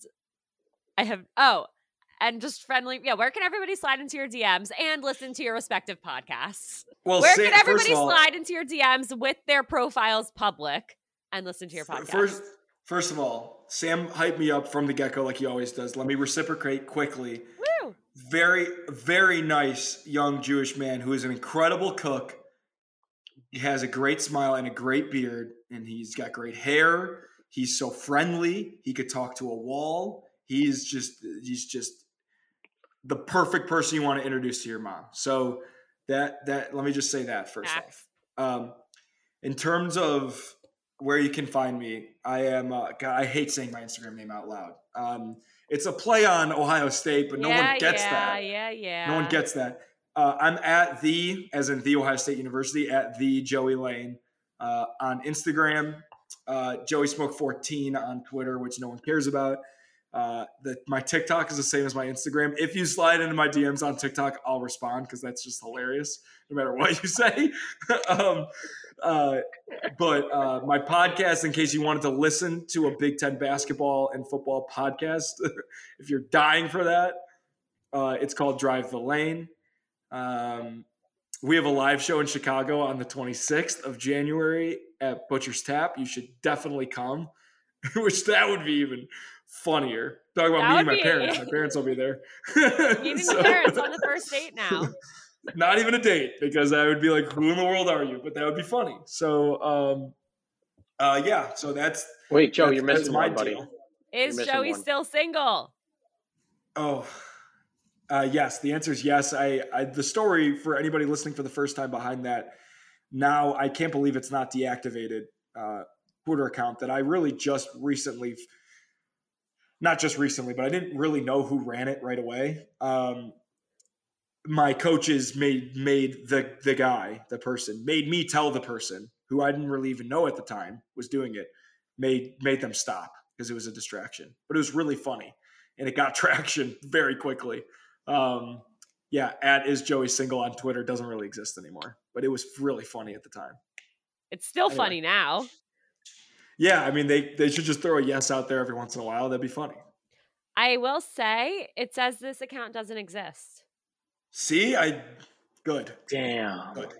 I have oh, and just friendly. Yeah, where can everybody slide into your DMs and listen to your respective podcasts? Well, where Sam, can everybody all, slide into your DMs with their profiles public and listen to your uh, podcast? First, first of all, Sam hyped me up from the get go like he always does. Let me reciprocate quickly. Woo! Very, very nice young Jewish man who is an incredible cook. He has a great smile and a great beard, and he's got great hair. He's so friendly. He could talk to a wall. He's just, he's just the perfect person you want to introduce to your mom. So that that let me just say that first off. Um, in terms of where you can find me, I am. Uh, God, I hate saying my Instagram name out loud. Um, it's a play on Ohio State, but no yeah, one gets yeah, that. Yeah, yeah, No one gets that. Uh, I'm at the, as in the Ohio State University, at the Joey Lane uh, on Instagram. Uh, Joey Smoke 14 on Twitter, which no one cares about. Uh, the, my TikTok is the same as my Instagram. If you slide into my DMs on TikTok, I'll respond because that's just hilarious, no matter what you say. um, uh, but uh, my podcast, in case you wanted to listen to a Big Ten basketball and football podcast, if you're dying for that, uh, it's called Drive the Lane. Um, we have a live show in Chicago on the 26th of January at Butcher's Tap. You should definitely come. Which that would be even funnier. Talk about That me and my be- parents. My parents will be there. Meeting So- the parents on the first date now. not even a date because I would be like, "Who in the world are you?" But that would be funny. So, um, uh, yeah. So that's Wait, Joe, that's- you're missing my one, buddy. deal. Is Joey one. still single? Oh, uh, yes. The answer is yes. I, I the story for anybody listening for the first time behind that. Now I can't believe it's not deactivated. Uh, Twitter account that I really just recently, not just recently, but I didn't really know who ran it right away. Um, my coaches made made the the guy, the person, made me tell the person who I didn't really even know at the time was doing it, made made them stop because it was a distraction. But it was really funny and it got traction very quickly. Um, yeah, at is Joey single on Twitter doesn't really exist anymore, but it was really funny at the time. It's still Anyway. funny now. Yeah, I mean they they should just throw a yes out there every once in a while. That'd be funny. I will say it says this account doesn't exist. See, I good. Damn. Good.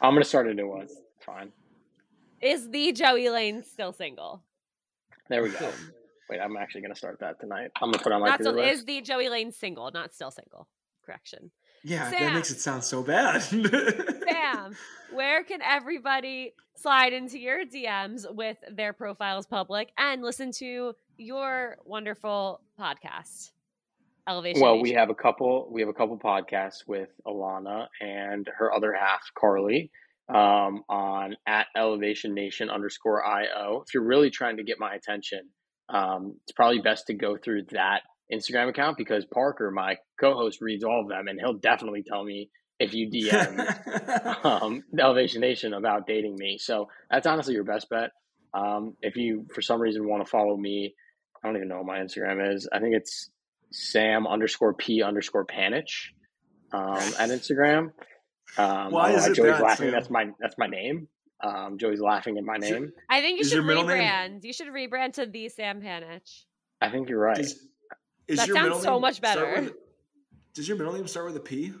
I'm gonna start a new one. Fine. Is the Joey Lane still single? There we go. Wait, I'm actually gonna start that tonight. I'm gonna put on my Not still, is the Joey Lane single, not still single. Correction. Yeah, Sam. that makes it sound so bad. Bam. Where can everybody slide into your DMs with their profiles public and listen to your wonderful podcast? Elevation. Well, we have a couple. We have a couple podcasts with Alana and her other half, Carly, um, on at Elevation Nation underscore io. If you're really trying to get my attention, um, it's probably best to go through that Instagram account because Parker, my co-host, reads all of them, and he'll definitely tell me if you DM um, Elevation Nation about dating me. So that's honestly your best bet. Um, if you, for some reason, want to follow me, I don't even know what my Instagram is. I think it's Sam underscore P underscore Panitch um, at Instagram. Um, Why is although it Joey's that, laughing. Sam? That's my that's my name. Um, Joey's laughing at my name. I think you Is should your middle name- rebrand. You should rebrand to the Sam Panitch. I think you're right. Does- is That your sounds so much better. with- does your middle name start with a P?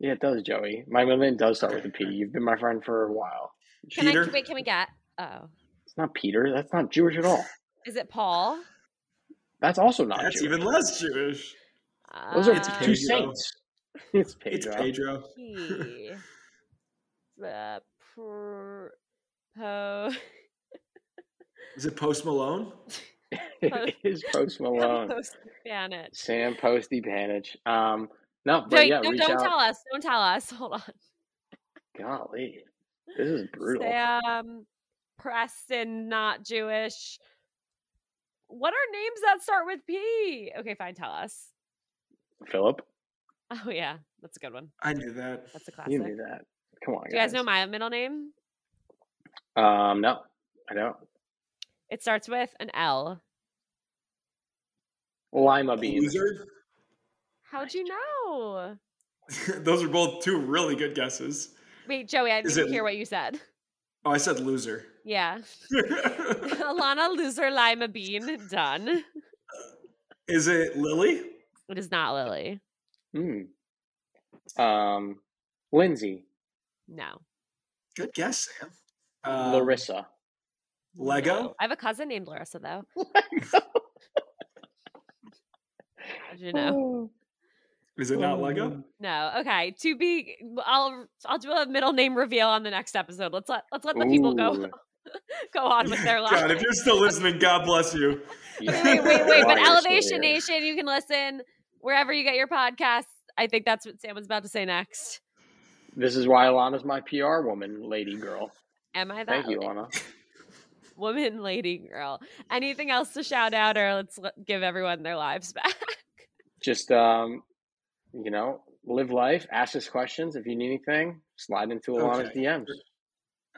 Yeah, it does, Joey. My middle name does start with a P. You've been my friend for a while. Can Peter? I wait? Can we get? Oh, It's not Peter. That's not Jewish at all. is it Paul? That's also not That's Jewish. even less Jewish. Those are Uh, two Pedro. saints. It's It's Pedro. Pedro. P. uh, pr- po. Is it Post Malone? it is Post Malone. Post Sam Posty Panitch. Um, no, but Wait, yeah, no, don't out. tell us. Don't tell us. Hold on. Golly, this is brutal. Sam Preston, not Jewish. What are names that start with P? Okay, fine. Tell us. Philip, Oh yeah, that's a good one. I knew that. That's a classic. you knew that. Come on, guys. you guys know my middle name? Um, no, I don't. It starts with an L. Lima beans. Loser? How'd you know? Those are both two really good guesses. Wait, Joey, I Is didn't it- hear what you said. Oh, I said loser. Yeah. Alana loser lima bean. Done. Is it Lily? It is not Lily. Hmm. Um, Lindsay, No. Good guess, Sam. Um, Larissa. Lego? No. I have a cousin named Larissa though. Lego. How'd you know? Is it not Lego? No. Okay. To be, I'll I'll do a middle name reveal on the next episode. Let's let let's let the people go go on with their lives. God, if you're still listening, God bless you. Yeah. wait, wait, wait. But Elevation. Nation, you can listen wherever you get your podcasts. I think that's what Sam was about to say next. This is why Alana's my PR woman, lady girl. Am I that Thank you. Alana. woman, lady, girl? Anything else to shout out, or let's let, give everyone their lives back? Just um, you know, live life. Ask us questions if you need anything. Slide into Alana's Okay. DMs.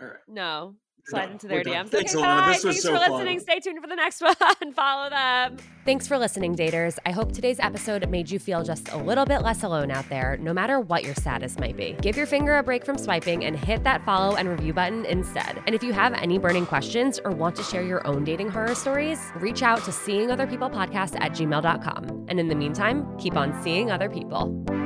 All right. no, slide done. into their We're. DMs. Thanks, okay, Alana. bye. This was Thanks so for fun. listening. Stay tuned for the next one. and Follow them. Thanks for listening, daters. I hope today's episode made you feel just a little bit less alone out there, no matter what your status might be. Give your finger a break from swiping and hit that follow and review button instead. And if you have any burning questions or want to share your own dating horror stories, reach out to seeingotherpeoplepodcast at gmail.com. And in the meantime, keep on seeing other people.